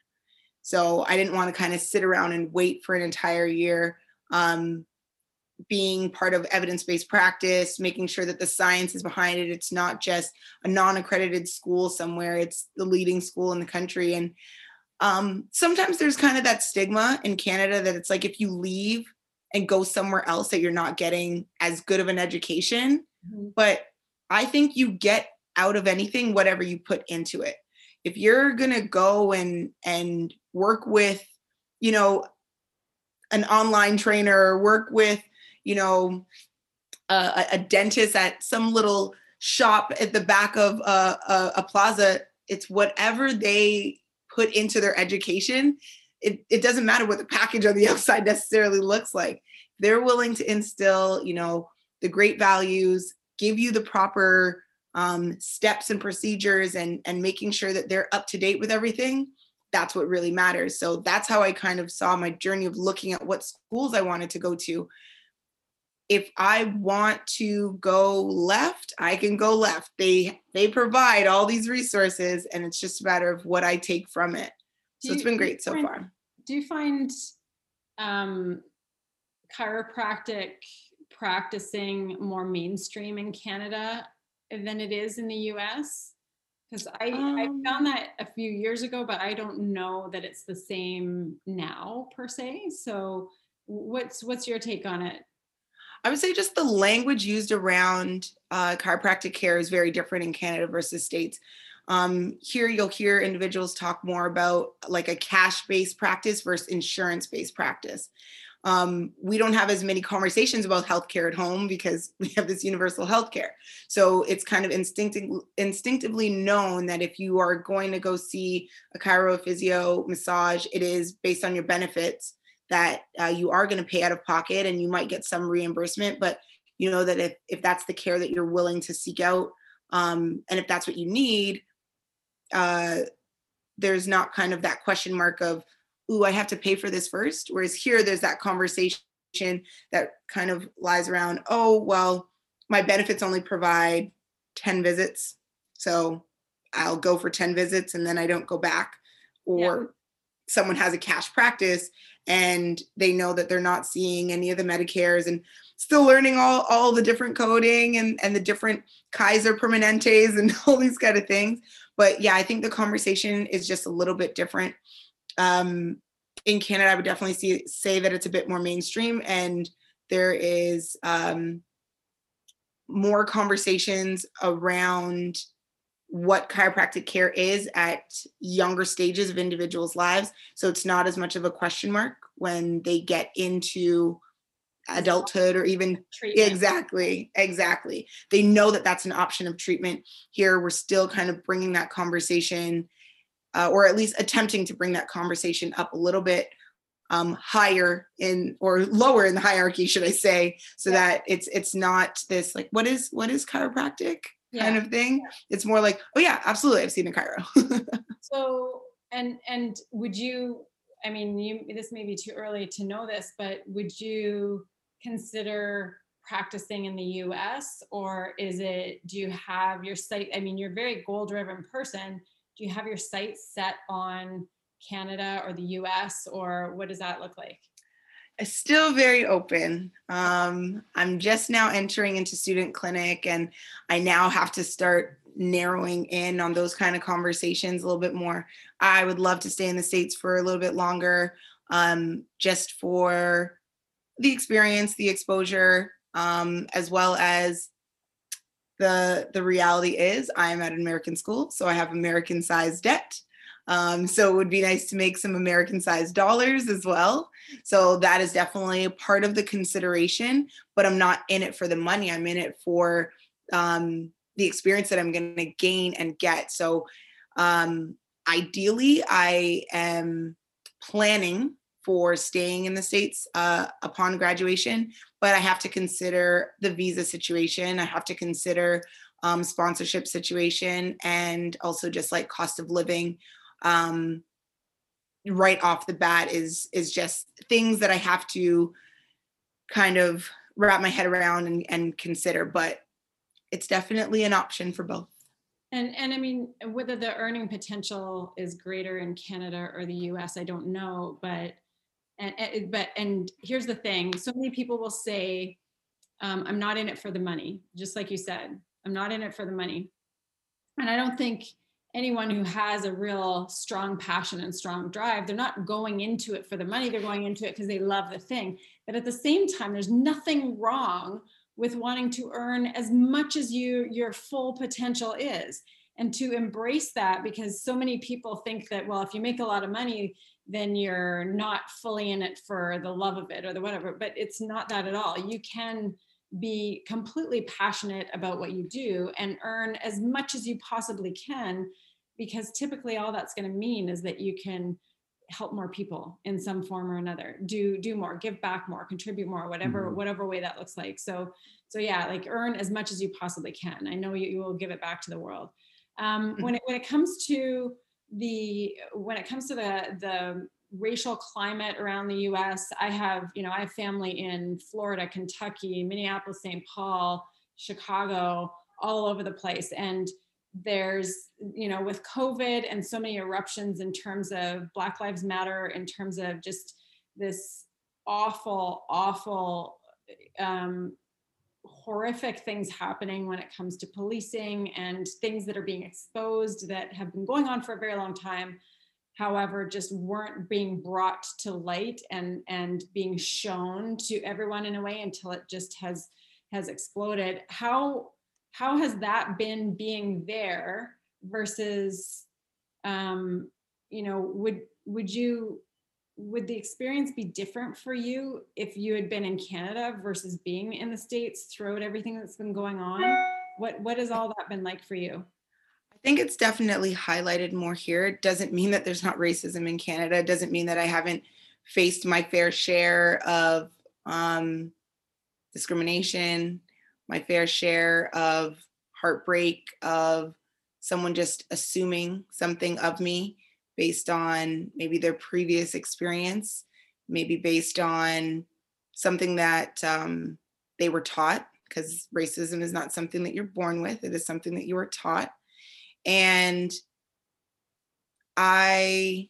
S3: So i didn't want to kind of sit around and wait for an entire year um, being part of evidence-based practice making sure that the science is behind it. It's not just a non-accredited school somewhere it's the leading school in the country and um, sometimes there's kind of that stigma in canada that it's like if you leave and go somewhere else that you're not getting as good of an education mm-hmm. but i think you get out of anything whatever you put into it if you're going to go and and work with you know an online trainer work with you know, a, a dentist at some little shop at the back of a, a, a plaza. It's whatever they put into their education. It, it doesn't matter what the package on the <laughs> outside necessarily looks like. They're willing to instill, you know, the great values, give you the proper um, steps and procedures, and and making sure that they're up to date with everything. That's what really matters. So that's how I kind of saw my journey of looking at what schools I wanted to go to if I want to go left, I can go left. They they provide all these resources and it's just a matter of what I take from it. So you, it's been great so
S4: find,
S3: far.
S4: Do you find um, chiropractic practicing more mainstream in Canada than it is in the US? Because I, um, I found that a few years ago, but I don't know that it's the same now per se. So what's what's your take on it?
S3: I would say just the language used around uh, chiropractic care is very different in Canada versus states. Um, here you'll hear individuals talk more about like a cash-based practice versus insurance-based practice. Um, we don't have as many conversations about healthcare at home because <laughs> we have this universal healthcare. So it's kind of instinctive, instinctively known that if you are going to go see a chiro, physio, massage, it is based on your benefits that uh, you are going to pay out of pocket and you might get some reimbursement but you know that if, if that's the care that you're willing to seek out um, and if that's what you need uh, there's not kind of that question mark of ooh i have to pay for this first whereas here there's that conversation that kind of lies around oh well my benefits only provide 10 visits so i'll go for 10 visits and then i don't go back or yeah. someone has a cash practice and they know that they're not seeing any of the Medicares and still learning all, all the different coding and, and the different Kaiser Permanentes and <laughs> all these kind of things. But yeah, I think the conversation is just a little bit different. Um, in Canada, I would definitely see, say that it's a bit more mainstream and there is um, more conversations around what chiropractic care is at younger stages of individuals' lives. So it's not as much of a question mark when they get into adulthood or even treatment. exactly exactly they know that that's an option of treatment here we're still kind of bringing that conversation uh, or at least attempting to bring that conversation up a little bit um, higher in or lower in the hierarchy should i say so yeah. that it's it's not this like what is what is chiropractic yeah. kind of thing. It's more like, oh yeah, absolutely, I've seen a chiro. <laughs>
S4: so and and would you? I mean, you this may be too early to know this, but would you consider practicing in the US or is it do you have your site I mean you're a very goal driven person do you have your sight set on Canada or the US or what does that look like
S3: still very open. Um, I'm just now entering into student clinic, and I now have to start narrowing in on those kind of conversations a little bit more. I would love to stay in the States for a little bit longer, um, just for the experience, the exposure, um, as well as the the reality is I am at an American school, so I have American sized debt. Um, so it would be nice to make some American sized dollars as well. So that is definitely part of the consideration, but I'm not in it for the money. I'm in it for um, the experience that I'm going to gain and get. So um, ideally, I am planning for staying in the States uh, upon graduation, but I have to consider the visa situation. I have to consider um, sponsorship situation and also just like cost of living um, right off the bat is is just things that I have to kind of wrap my head around and, and consider. But it's definitely an option for both.
S4: And and I mean whether the earning potential is greater in Canada or the US, I don't know. But and, and but and here's the thing: so many people will say, um, "I'm not in it for the money," just like you said. I'm not in it for the money, and I don't think anyone who has a real strong passion and strong drive they're not going into it for the money they're going into it because they love the thing. But at the same time there's nothing wrong with wanting to earn as much as you your full potential is. And to embrace that because so many people think that well if you make a lot of money then you're not fully in it for the love of it or the whatever. But it's not that at all. You can be completely passionate about what you do and earn as much as you possibly can because typically all that's going to mean is that you can help more people in some form or another do do more give back more contribute more whatever mm-hmm. whatever way that looks like so so yeah like earn as much as you possibly can i know you, you will give it back to the world um, when it when it comes to the when it comes to the the racial climate around the US. I have, you know, I have family in Florida, Kentucky, Minneapolis, St. Paul, Chicago, all over the place. And there's, you know, with COVID and so many eruptions in terms of Black Lives Matter, in terms of just this awful, awful, um, horrific things happening when it comes to policing and things that are being exposed that have been going on for a very long time however just weren't being brought to light and and being shown to everyone in a way until it just has has exploded. How how has that been being there versus um you know would would you would the experience be different for you if you had been in Canada versus being in the states throughout everything that's been going on what what has all that been like for you
S3: I think it's definitely highlighted more here. It doesn't mean that there's not racism in Canada. It doesn't mean that I haven't faced my fair share of um, discrimination, my fair share of heartbreak, of someone just assuming something of me based on maybe their previous experience, maybe based on something that um, they were taught, because racism is not something that you're born with, it is something that you are taught. And I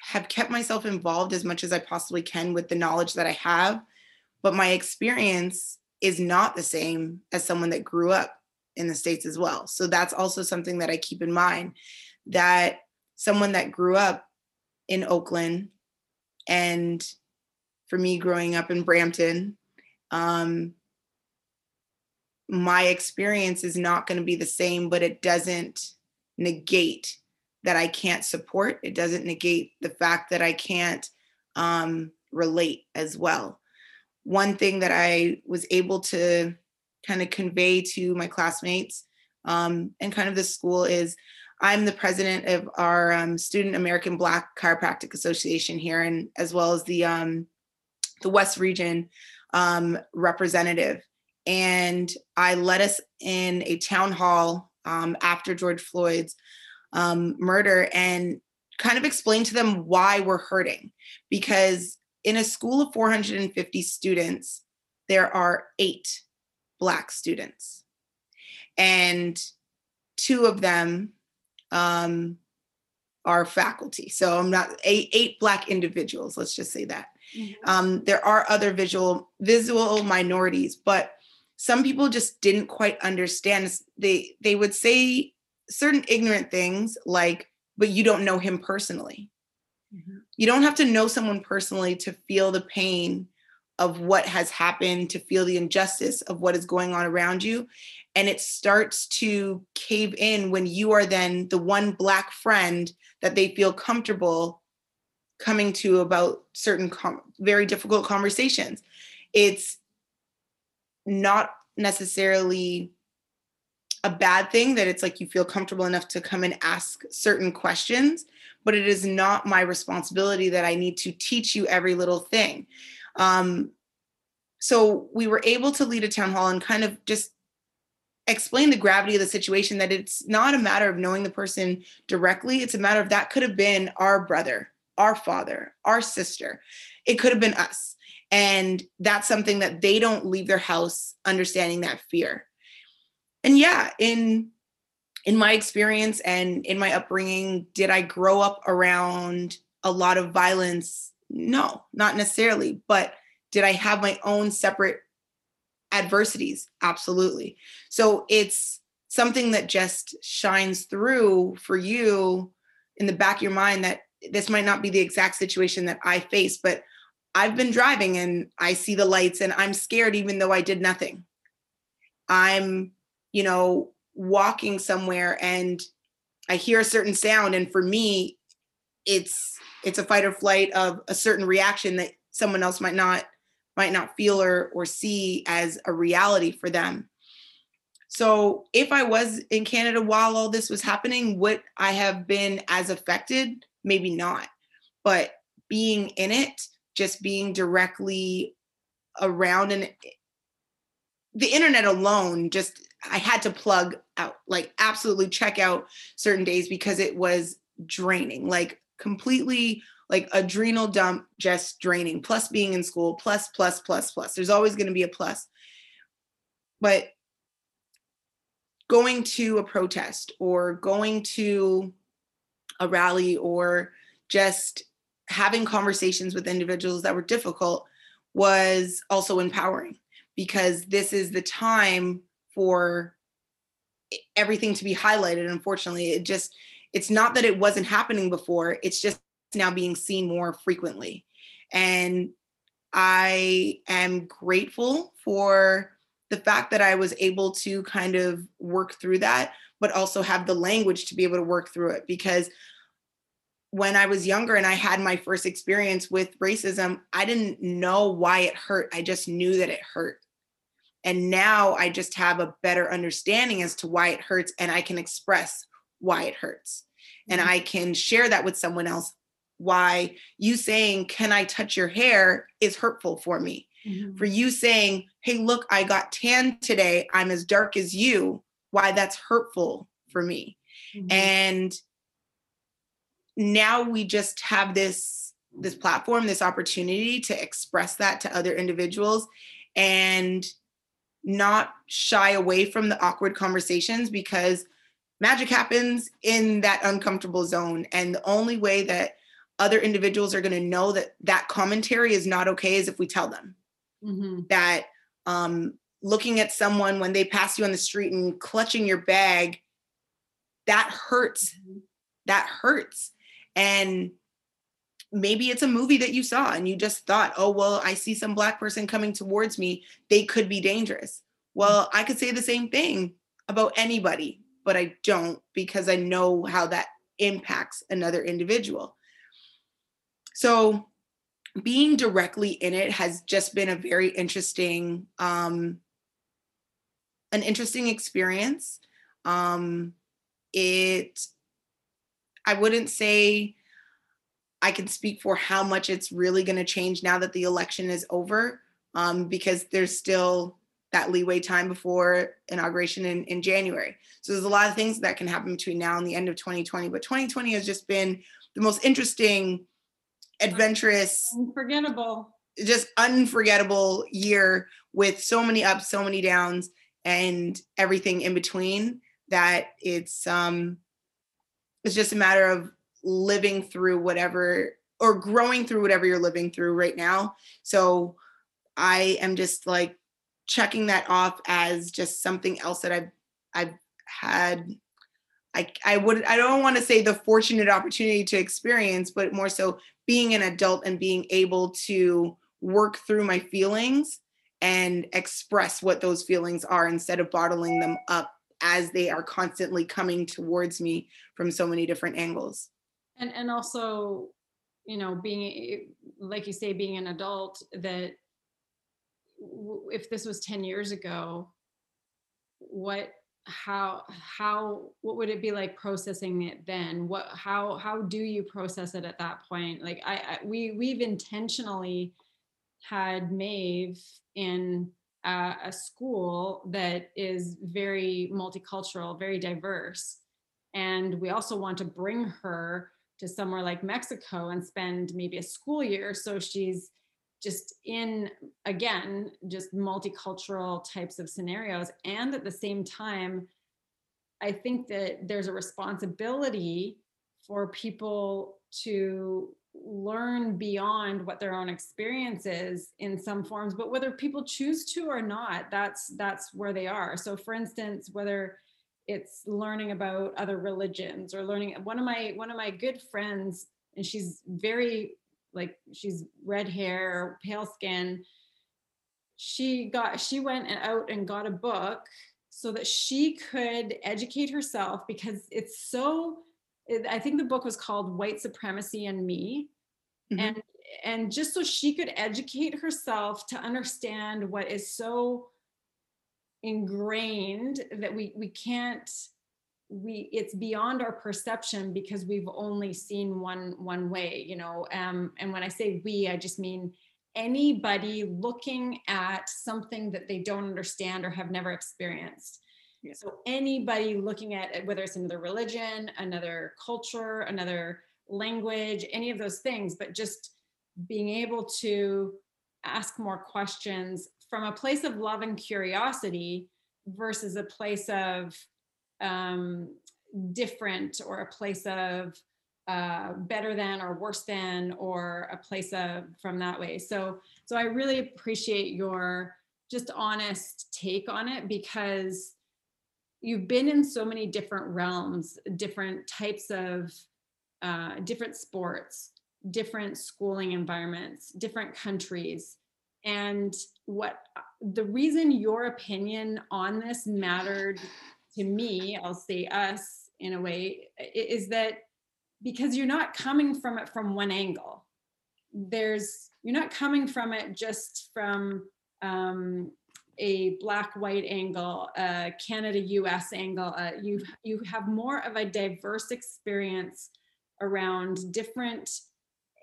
S3: have kept myself involved as much as I possibly can with the knowledge that I have. But my experience is not the same as someone that grew up in the States as well. So that's also something that I keep in mind that someone that grew up in Oakland and for me growing up in Brampton, um, my experience is not going to be the same, but it doesn't negate that I can't support. It doesn't negate the fact that I can't um, relate as well. One thing that I was able to kind of convey to my classmates um, and kind of the school is I'm the president of our um, Student American Black Chiropractic Association here, and as well as the um, the West Region um, representative. And I led us in a town hall um, after George Floyd's um, murder and kind of explained to them why we're hurting. Because in a school of 450 students, there are eight Black students. And two of them um, are faculty. So I'm not eight, eight Black individuals, let's just say that. Mm-hmm. Um, there are other visual visual minorities, but some people just didn't quite understand. They they would say certain ignorant things like, "But you don't know him personally." Mm-hmm. You don't have to know someone personally to feel the pain of what has happened, to feel the injustice of what is going on around you. And it starts to cave in when you are then the one Black friend that they feel comfortable coming to about certain com- very difficult conversations. It's not necessarily a bad thing that it's like you feel comfortable enough to come and ask certain questions, but it is not my responsibility that I need to teach you every little thing. Um, so we were able to lead a town hall and kind of just explain the gravity of the situation that it's not a matter of knowing the person directly it's a matter of that could have been our brother our father, our sister. It could have been us. And that's something that they don't leave their house understanding that fear. And yeah, in in my experience and in my upbringing, did I grow up around a lot of violence? No, not necessarily. But did I have my own separate adversities? Absolutely. So it's something that just shines through for you in the back of your mind that this might not be the exact situation that I face, but I've been driving and I see the lights and I'm scared even though I did nothing. I'm, you know, walking somewhere and I hear a certain sound and for me it's it's a fight or flight of a certain reaction that someone else might not might not feel or or see as a reality for them. So if I was in Canada while all this was happening, would I have been as affected? maybe not. But being in it, just being directly around and eh, the internet alone just I had to plug out, like absolutely check out certain days because it was draining, like completely like adrenal dump, just draining, plus being in school, plus, plus, plus, plus. There's always going to be a plus. But going to a protest or going to a rally or just having conversations with individuals that were difficult was also empowering because this is the time for everything to be highlighted unfortunately it just it's not that it wasn't happening before it's just now being seen more frequently and i am grateful for the fact that i was able to kind of work through that but also have the language to be able to work through it because when I was younger and I had my first experience with racism, I didn't know why it hurt. I just knew that it hurt. And now I just have a better understanding as to why it hurts and I can express why it hurts. And mm-hmm. I can share that with someone else. Why you saying, Can I touch your hair is hurtful for me. Mm-hmm. For you saying, Hey, look, I got tan today. I'm as dark as you. Why that's hurtful for me. Mm-hmm. And now we just have this this platform this opportunity to express that to other individuals and not shy away from the awkward conversations because magic happens in that uncomfortable zone and the only way that other individuals are going to know that that commentary is not okay is if we tell them mm-hmm. that um, looking at someone when they pass you on the street and clutching your bag that hurts mm-hmm. that hurts and maybe it's a movie that you saw and you just thought, oh, well, I see some black person coming towards me. They could be dangerous. Well, I could say the same thing about anybody, but I don't because I know how that impacts another individual. So being directly in it has just been a very interesting um an interesting experience. Um it I wouldn't say I can speak for how much it's really going to change now that the election is over, um, because there's still that leeway time before inauguration in, in January. So there's a lot of things that can happen between now and the end of 2020. But 2020 has just been the most interesting, adventurous,
S4: unforgettable,
S3: just unforgettable year with so many ups, so many downs, and everything in between. That it's um, it's just a matter of living through whatever or growing through whatever you're living through right now. So I am just like checking that off as just something else that I've I've had I I would I don't want to say the fortunate opportunity to experience, but more so being an adult and being able to work through my feelings and express what those feelings are instead of bottling them up as they are constantly coming towards me from so many different angles
S4: and and also you know being like you say being an adult that if this was 10 years ago what how how what would it be like processing it then? What how how do you process it at that point? Like i, I we we've intentionally had Maeve in uh, a school that is very multicultural very diverse. And we also want to bring her to somewhere like Mexico and spend maybe a school year. So she's just in, again, just multicultural types of scenarios. And at the same time, I think that there's a responsibility for people to learn beyond what their own experience is in some forms but whether people choose to or not that's that's where they are so for instance whether it's learning about other religions or learning one of my one of my good friends and she's very like she's red hair pale skin she got she went out and got a book so that she could educate herself because it's so i think the book was called white supremacy and me mm-hmm. and and just so she could educate herself to understand what is so ingrained that we we can't we it's beyond our perception because we've only seen one one way you know um and when i say we i just mean anybody looking at something that they don't understand or have never experienced yeah. so anybody looking at it, whether it's another religion another culture another language any of those things but just being able to ask more questions from a place of love and curiosity versus a place of um, different or a place of uh, better than or worse than or a place of from that way. So so i really appreciate your just honest take on it because you've been in so many different realms different types of uh, different sports different schooling environments different countries and what the reason your opinion on this mattered to me, I'll say us in a way, is that because you're not coming from it from one angle. There's, you're not coming from it just from um, a black white angle, a Canada US angle. Uh, you you have more of a diverse experience around different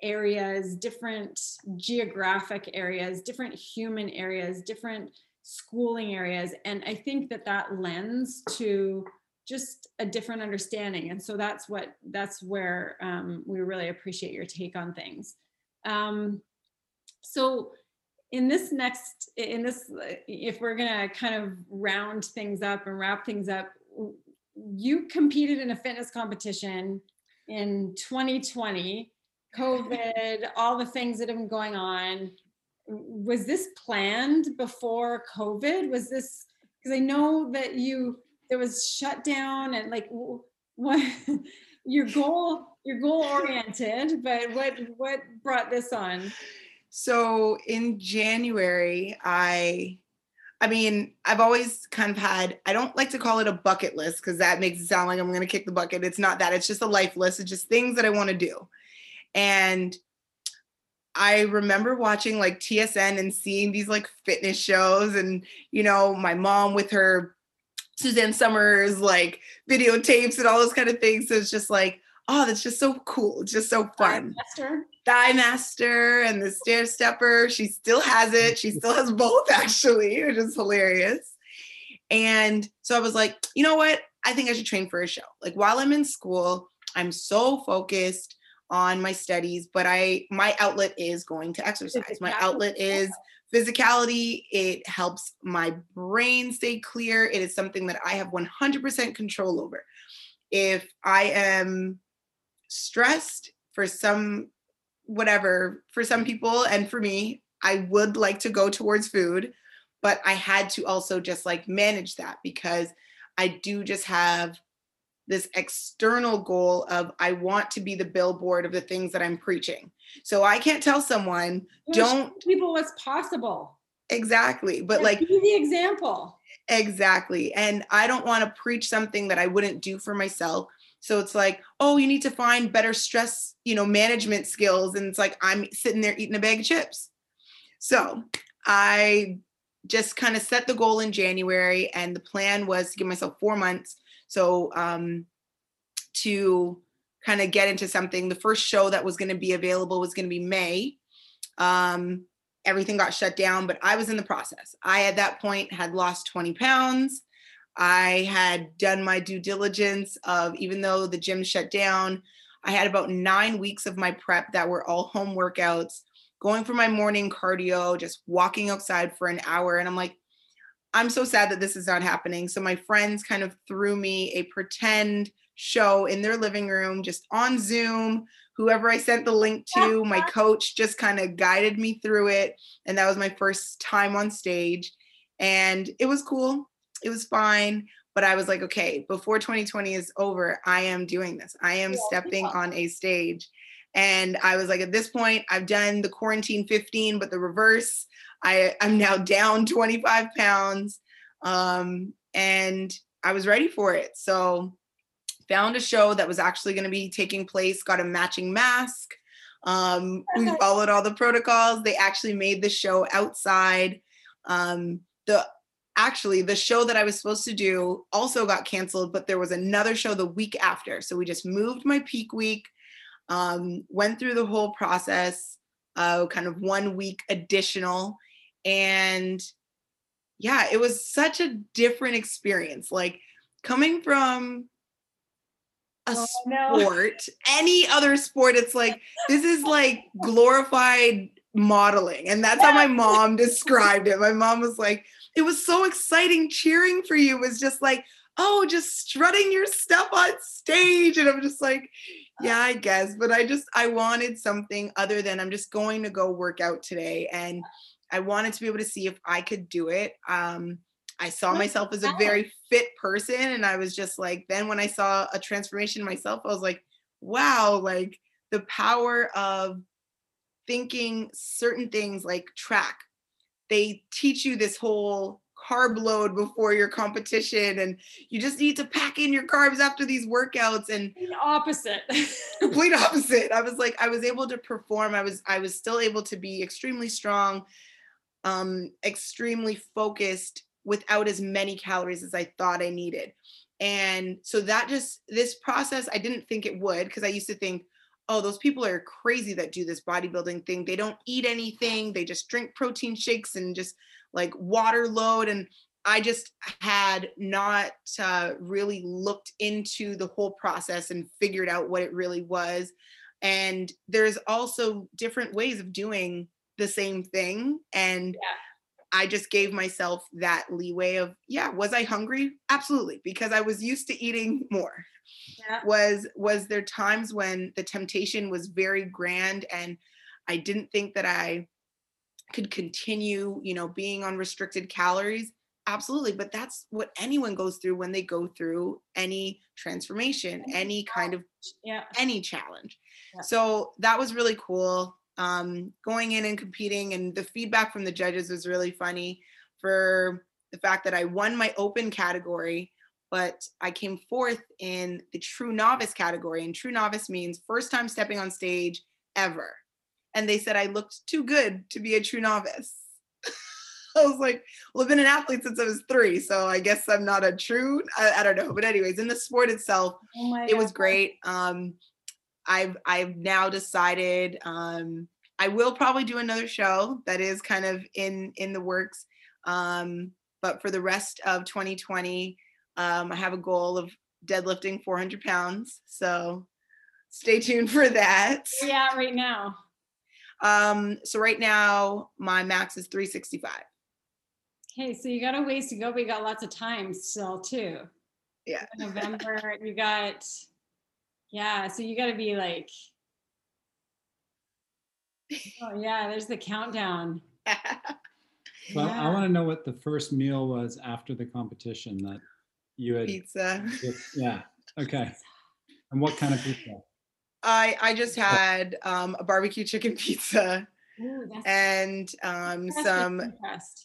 S4: areas, different geographic areas, different human areas, different schooling areas. And I think that that lends to just a different understanding. And so that's what, that's where um, we really appreciate your take on things. Um, so in this next, in this, if we're gonna kind of round things up and wrap things up, you competed in a fitness competition in 2020 COVID, all the things that have been going on. Was this planned before COVID? Was this because I know that you there was shutdown and like what <laughs> your goal your goal oriented, but what what brought this on?
S3: So in January, I I mean, I've always kind of had, I don't like to call it a bucket list because that makes it sound like I'm going to kick the bucket. It's not that. It's just a life list. It's just things that I want to do. And I remember watching like TSN and seeing these like fitness shows and, you know, my mom with her Suzanne Somers like videotapes and all those kind of things. So it's just like, oh, that's just so cool. It's just so fun. Master. Thigh Master and the Stair Stepper. She still has it. She still has both actually, which is hilarious. And so I was like, you know what? I think I should train for a show. Like while I'm in school, I'm so focused on my studies, but I my outlet is going to exercise. My outlet is physicality. It helps my brain stay clear. It is something that I have 100% control over. If I am stressed for some whatever for some people and for me i would like to go towards food but i had to also just like manage that because i do just have this external goal of i want to be the billboard of the things that i'm preaching so i can't tell someone don't
S4: people what's possible
S3: exactly but like
S4: be the example
S3: exactly and i don't want to preach something that i wouldn't do for myself so it's like, oh, you need to find better stress, you know, management skills. And it's like, I'm sitting there eating a bag of chips. So I just kind of set the goal in January, and the plan was to give myself four months. So um, to kind of get into something, the first show that was going to be available was going to be May. Um, everything got shut down, but I was in the process. I, at that point, had lost 20 pounds. I had done my due diligence of even though the gym shut down, I had about nine weeks of my prep that were all home workouts, going for my morning cardio, just walking outside for an hour. And I'm like, I'm so sad that this is not happening. So my friends kind of threw me a pretend show in their living room, just on Zoom. Whoever I sent the link to, my <laughs> coach just kind of guided me through it. And that was my first time on stage. And it was cool it was fine but i was like okay before 2020 is over i am doing this i am yeah, stepping yeah. on a stage and i was like at this point i've done the quarantine 15 but the reverse i i'm now down <laughs> 25 pounds um, and i was ready for it so found a show that was actually going to be taking place got a matching mask um, we <laughs> followed all the protocols they actually made the show outside um, the actually the show that I was supposed to do also got canceled, but there was another show the week after. So we just moved my peak week, um, went through the whole process, uh, kind of one week additional. And yeah, it was such a different experience. Like coming from a oh, sport, no. any other sport, it's like this is like glorified modeling. And that's how my mom described it. My mom was like, it was so exciting cheering for you. It was just like, oh, just strutting your stuff on stage. And I'm just like, yeah, I guess. But I just, I wanted something other than I'm just going to go work out today. And I wanted to be able to see if I could do it. Um, I saw myself as a very fit person. And I was just like, then when I saw a transformation myself, I was like, wow, like the power of thinking certain things like track they teach you this whole carb load before your competition and you just need to pack in your carbs after these workouts and the
S4: opposite
S3: complete <laughs> opposite i was like i was able to perform i was i was still able to be extremely strong um extremely focused without as many calories as i thought i needed and so that just this process i didn't think it would because i used to think oh, those people are crazy that do this bodybuilding thing. They don't eat anything, they just drink protein shakes and just like water load. And I just had not uh, really looked into the whole process and figured out what it really was. And there's also different ways of doing the same thing. And yeah. I just gave myself that leeway of, yeah, was I hungry? Absolutely, because I was used to eating more yeah. was was there times when the temptation was very grand and i didn't think that i could continue you know being on restricted calories absolutely but that's what anyone goes through when they go through any transformation any kind of yeah any challenge yeah. so that was really cool um going in and competing and the feedback from the judges was really funny for the fact that I won my open category, but I came fourth in the true novice category. And true novice means first time stepping on stage ever. And they said I looked too good to be a true novice. <laughs> I was like, well, I've been an athlete since I was three, so I guess I'm not a true. I, I don't know, but anyways, in the sport itself,
S4: Oh
S3: it was great. Um, I've I've now decided um, I will probably do another show that is kind of in in the works. Um, but for the rest of 2020, um, I have a goal of deadlifting 400 pounds. So stay tuned for that.
S4: Yeah, right now?
S3: Um, so right now my max is 365.
S4: Okay, so you got a ways to go, but you got lots of time still too.
S3: Yeah.
S4: November, you got, yeah, so you got to be like, oh yeah, there's the countdown. <laughs>
S1: Well,
S4: Yeah.
S1: I want to know what the first meal was after the competition that you had.
S3: Pizza. <laughs>
S1: Yeah. Okay. And what kind of pizza?
S3: I I just had um, a barbecue chicken <laughs> pizza
S4: Ooh,
S3: and um, some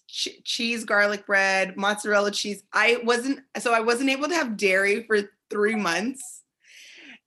S3: ch- cheese garlic bread mozzarella cheese i wasn't so i wasn't able to have dairy for three months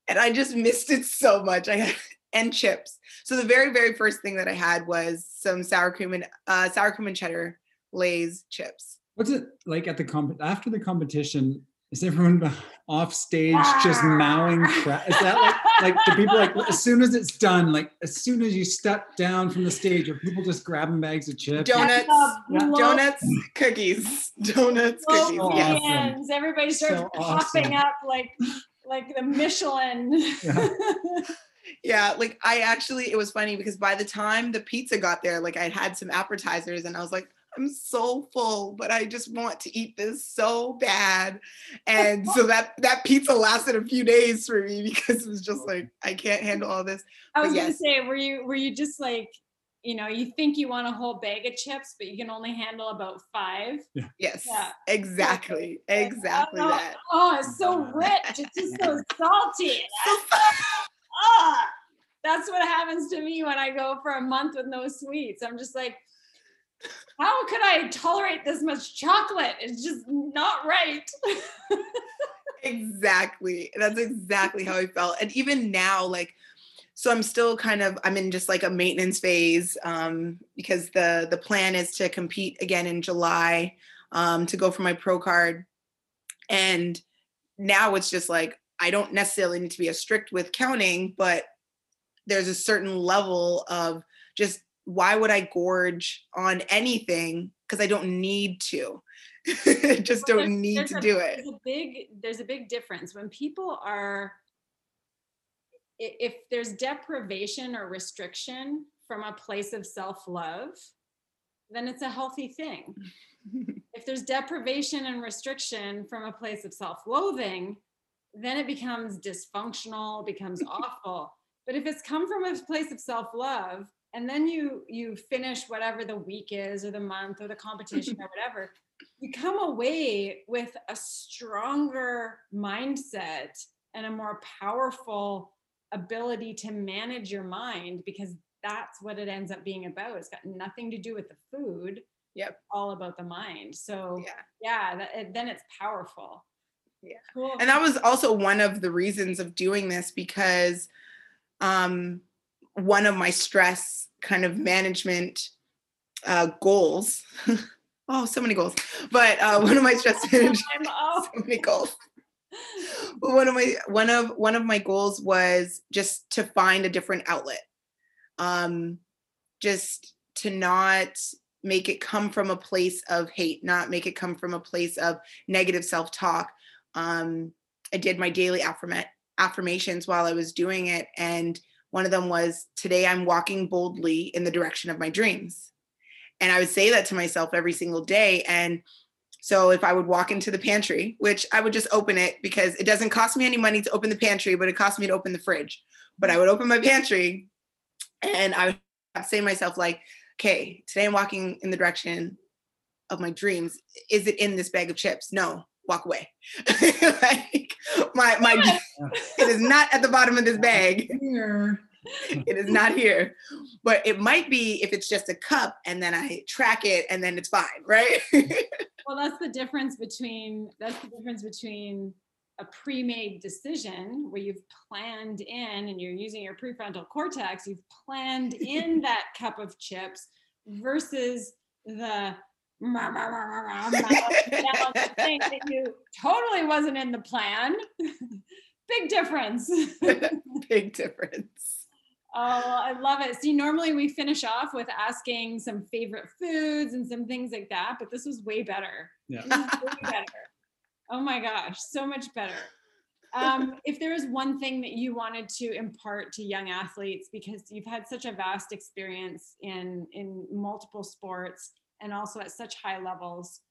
S3: and i just missed it so much i had and chips so the very very first thing that i had was some sour cream and uh, sour cream and cheddar lay's chips
S1: What's it like at the comp after the competition? Is everyone <laughs> off stage just mowing crap? Is that like like the people like as soon as it's done, like as soon as you step down from the stage, are people just grabbing bags of chips?
S3: Donuts.
S1: Yeah.
S3: donuts cookies <laughs> donuts
S4: Love
S3: cookies
S1: Oh,
S3: yeah
S1: awesome.
S4: hands. Everybody starts
S1: So
S4: popping
S1: awesome.
S4: up like like the Michelin. <laughs>
S1: Yeah.
S3: yeah like i actually it was funny because by the time the pizza got there like i had some appetizers and i was like i'm so full but i just want to eat this so bad and so that that pizza lasted a few days for me <laughs> because it was just oh. like i can't handle all this
S4: I was gonna say, were you were you just like, you know, you think you want a whole bag of chips, but you can only handle about five?
S3: yes
S4: Yeah.
S3: exactly <laughs> exactly
S4: oh,
S3: that
S4: Oh, it's so rich. It's just so <laughs> salty. Ah, that's what happens to me when I go for a month with no sweets. I'm just like, how could I tolerate this much chocolate? It's just not right. <laughs>
S3: exactly that's exactly how i felt and even now like so i'm still kind of i'm in just like a maintenance phase um, because the the plan is to compete again in july um, to go for my pro card. And now it's just like i don't necessarily need to be as strict with counting but there's a certain level of just why would i gorge on anything? Because i don't need to. <laughs> Just
S4: Well,
S3: don't need to
S4: a-
S3: do it.
S4: There's a big there's a big difference. When people are if there's deprivation or restriction from a place of self-love, then it's a healthy thing. <laughs> if there's deprivation and restriction from a place of self-loathing, then it becomes dysfunctional, becomes <laughs> awful. But if it's come from a place of self-love, and then you you finish whatever the week is or the month or the competition or <laughs> whatever, you come away with a stronger mindset and a more powerful ability to manage your mind because that's what it ends up being about. It's got nothing to do with the food.
S3: Yep.
S4: All about the mind. So
S3: yeah
S4: yeah, that, then it's powerful.
S3: Yeah.
S4: Cool.
S3: and that was also one of the reasons of doing this because um one of my stress kind of management uh goals <laughs> oh so many goals but uh one of my stress <laughs> management <laughs> so many goals <laughs> but one of my one of one of my goals was just to find a different outlet. Um just to not make it come from a place of hate not make it come from a place of negative self-talk. Um i did my daily affirma- affirmations while i was doing it and one of them was today i'm walking boldly in the direction of my dreams. And i would say that to myself every single day and so if I would walk into the pantry, which I would just open it because it doesn't cost me any money to open the pantry, but it costs me to open the fridge. But I would open my pantry and I would say to myself, like, okay, today I'm walking in the direction of my dreams. Is it in this bag of chips? No, walk away. <laughs> like my my <laughs> it is not at the bottom of this bag
S1: Here.
S3: It is not here but it might be if it's just a cup and then I track it and then it's fine, right?
S4: well, that's the difference between that's the difference between a pre-made decision where you've planned in and you're using your prefrontal cortex, you've planned in that cup of chips versus the thing that you totally wasn't in the plan. Big difference.
S3: Big difference.
S4: Oh, I love it. See, normally we finish off with asking some favorite foods and some things like that, but this was way better.
S1: Yeah.
S4: way <laughs> better. Oh my gosh, so much better. Um, if there was one thing that you wanted to impart to young athletes, because you've had such a vast experience in in multiple sports and also at such high levels,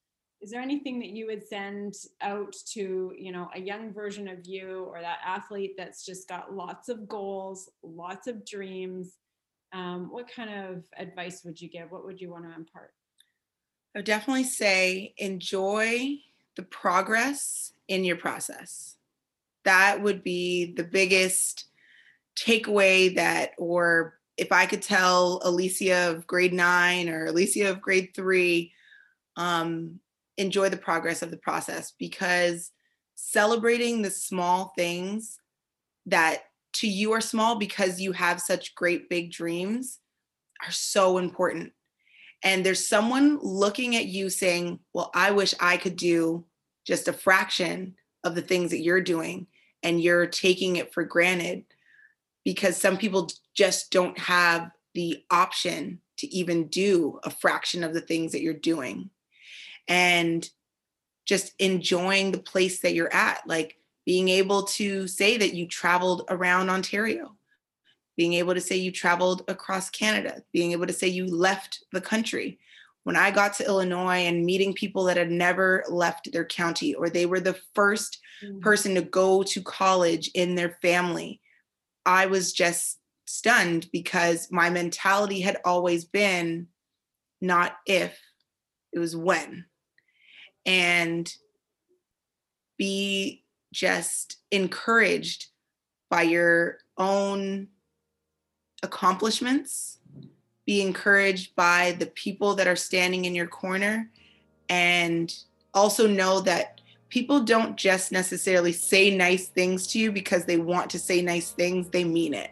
S4: is there anything that you would send out to you know a young version of you or that athlete that's just got lots of goals, lots of dreams? Um, what kind of advice would you give? What would you want to impart?
S3: I would definitely say enjoy the progress in your process. That would be the biggest takeaway that, or if I could tell Alicia of grade nine or Alicia of grade three, um, enjoy the progress of the process because celebrating the small things that to you are small because you have such great big dreams are so important and there's someone looking at you saying, Well, I wish I could do just a fraction of the things that you're doing, and you're taking it for granted because some people just don't have the option to even do a fraction of the things that you're doing. And just enjoying the place that you're at, like being able to say that you traveled around Ontario being able to say you traveled across Canada, being able to say you left the country. When I got to Illinois and meeting people that had never left their county or they were the 1st mm-hmm. person to go to college in their family, I was just stunned because my mentality had always been not if, it was when. And be just encouraged by your own accomplishments, be encouraged by the people that are standing in your corner, and also know that people don't just necessarily say nice things to you because they want to say nice things, they mean it.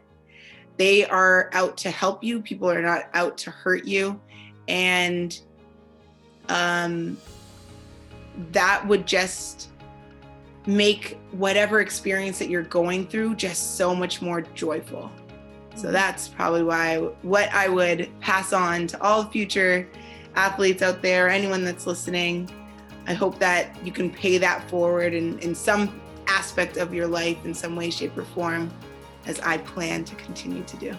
S3: They are out to help you, people are not out to hurt you. And um, that would just make whatever experience that you're going through just so much more joyful. So mm-hmm. that's probably why what I would pass on to all future athletes out there, anyone that's listening. I hope that you can pay that forward in, in some aspect of your life in some way, shape, or form, as I plan to continue to do.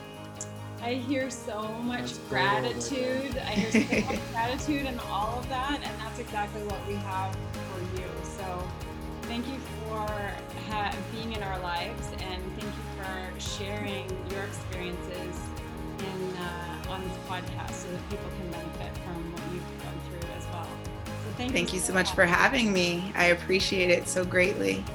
S4: I hear so much gratitude. I hear so much <laughs> gratitude and all of that, and that's exactly what we have for you. So thank you for ha- being in our lives, and thank you for sharing your experiences in uh, on this podcast so that people can benefit from what you've gone through as well. So thank,
S3: thank you, you so much for having me. I appreciate it so greatly.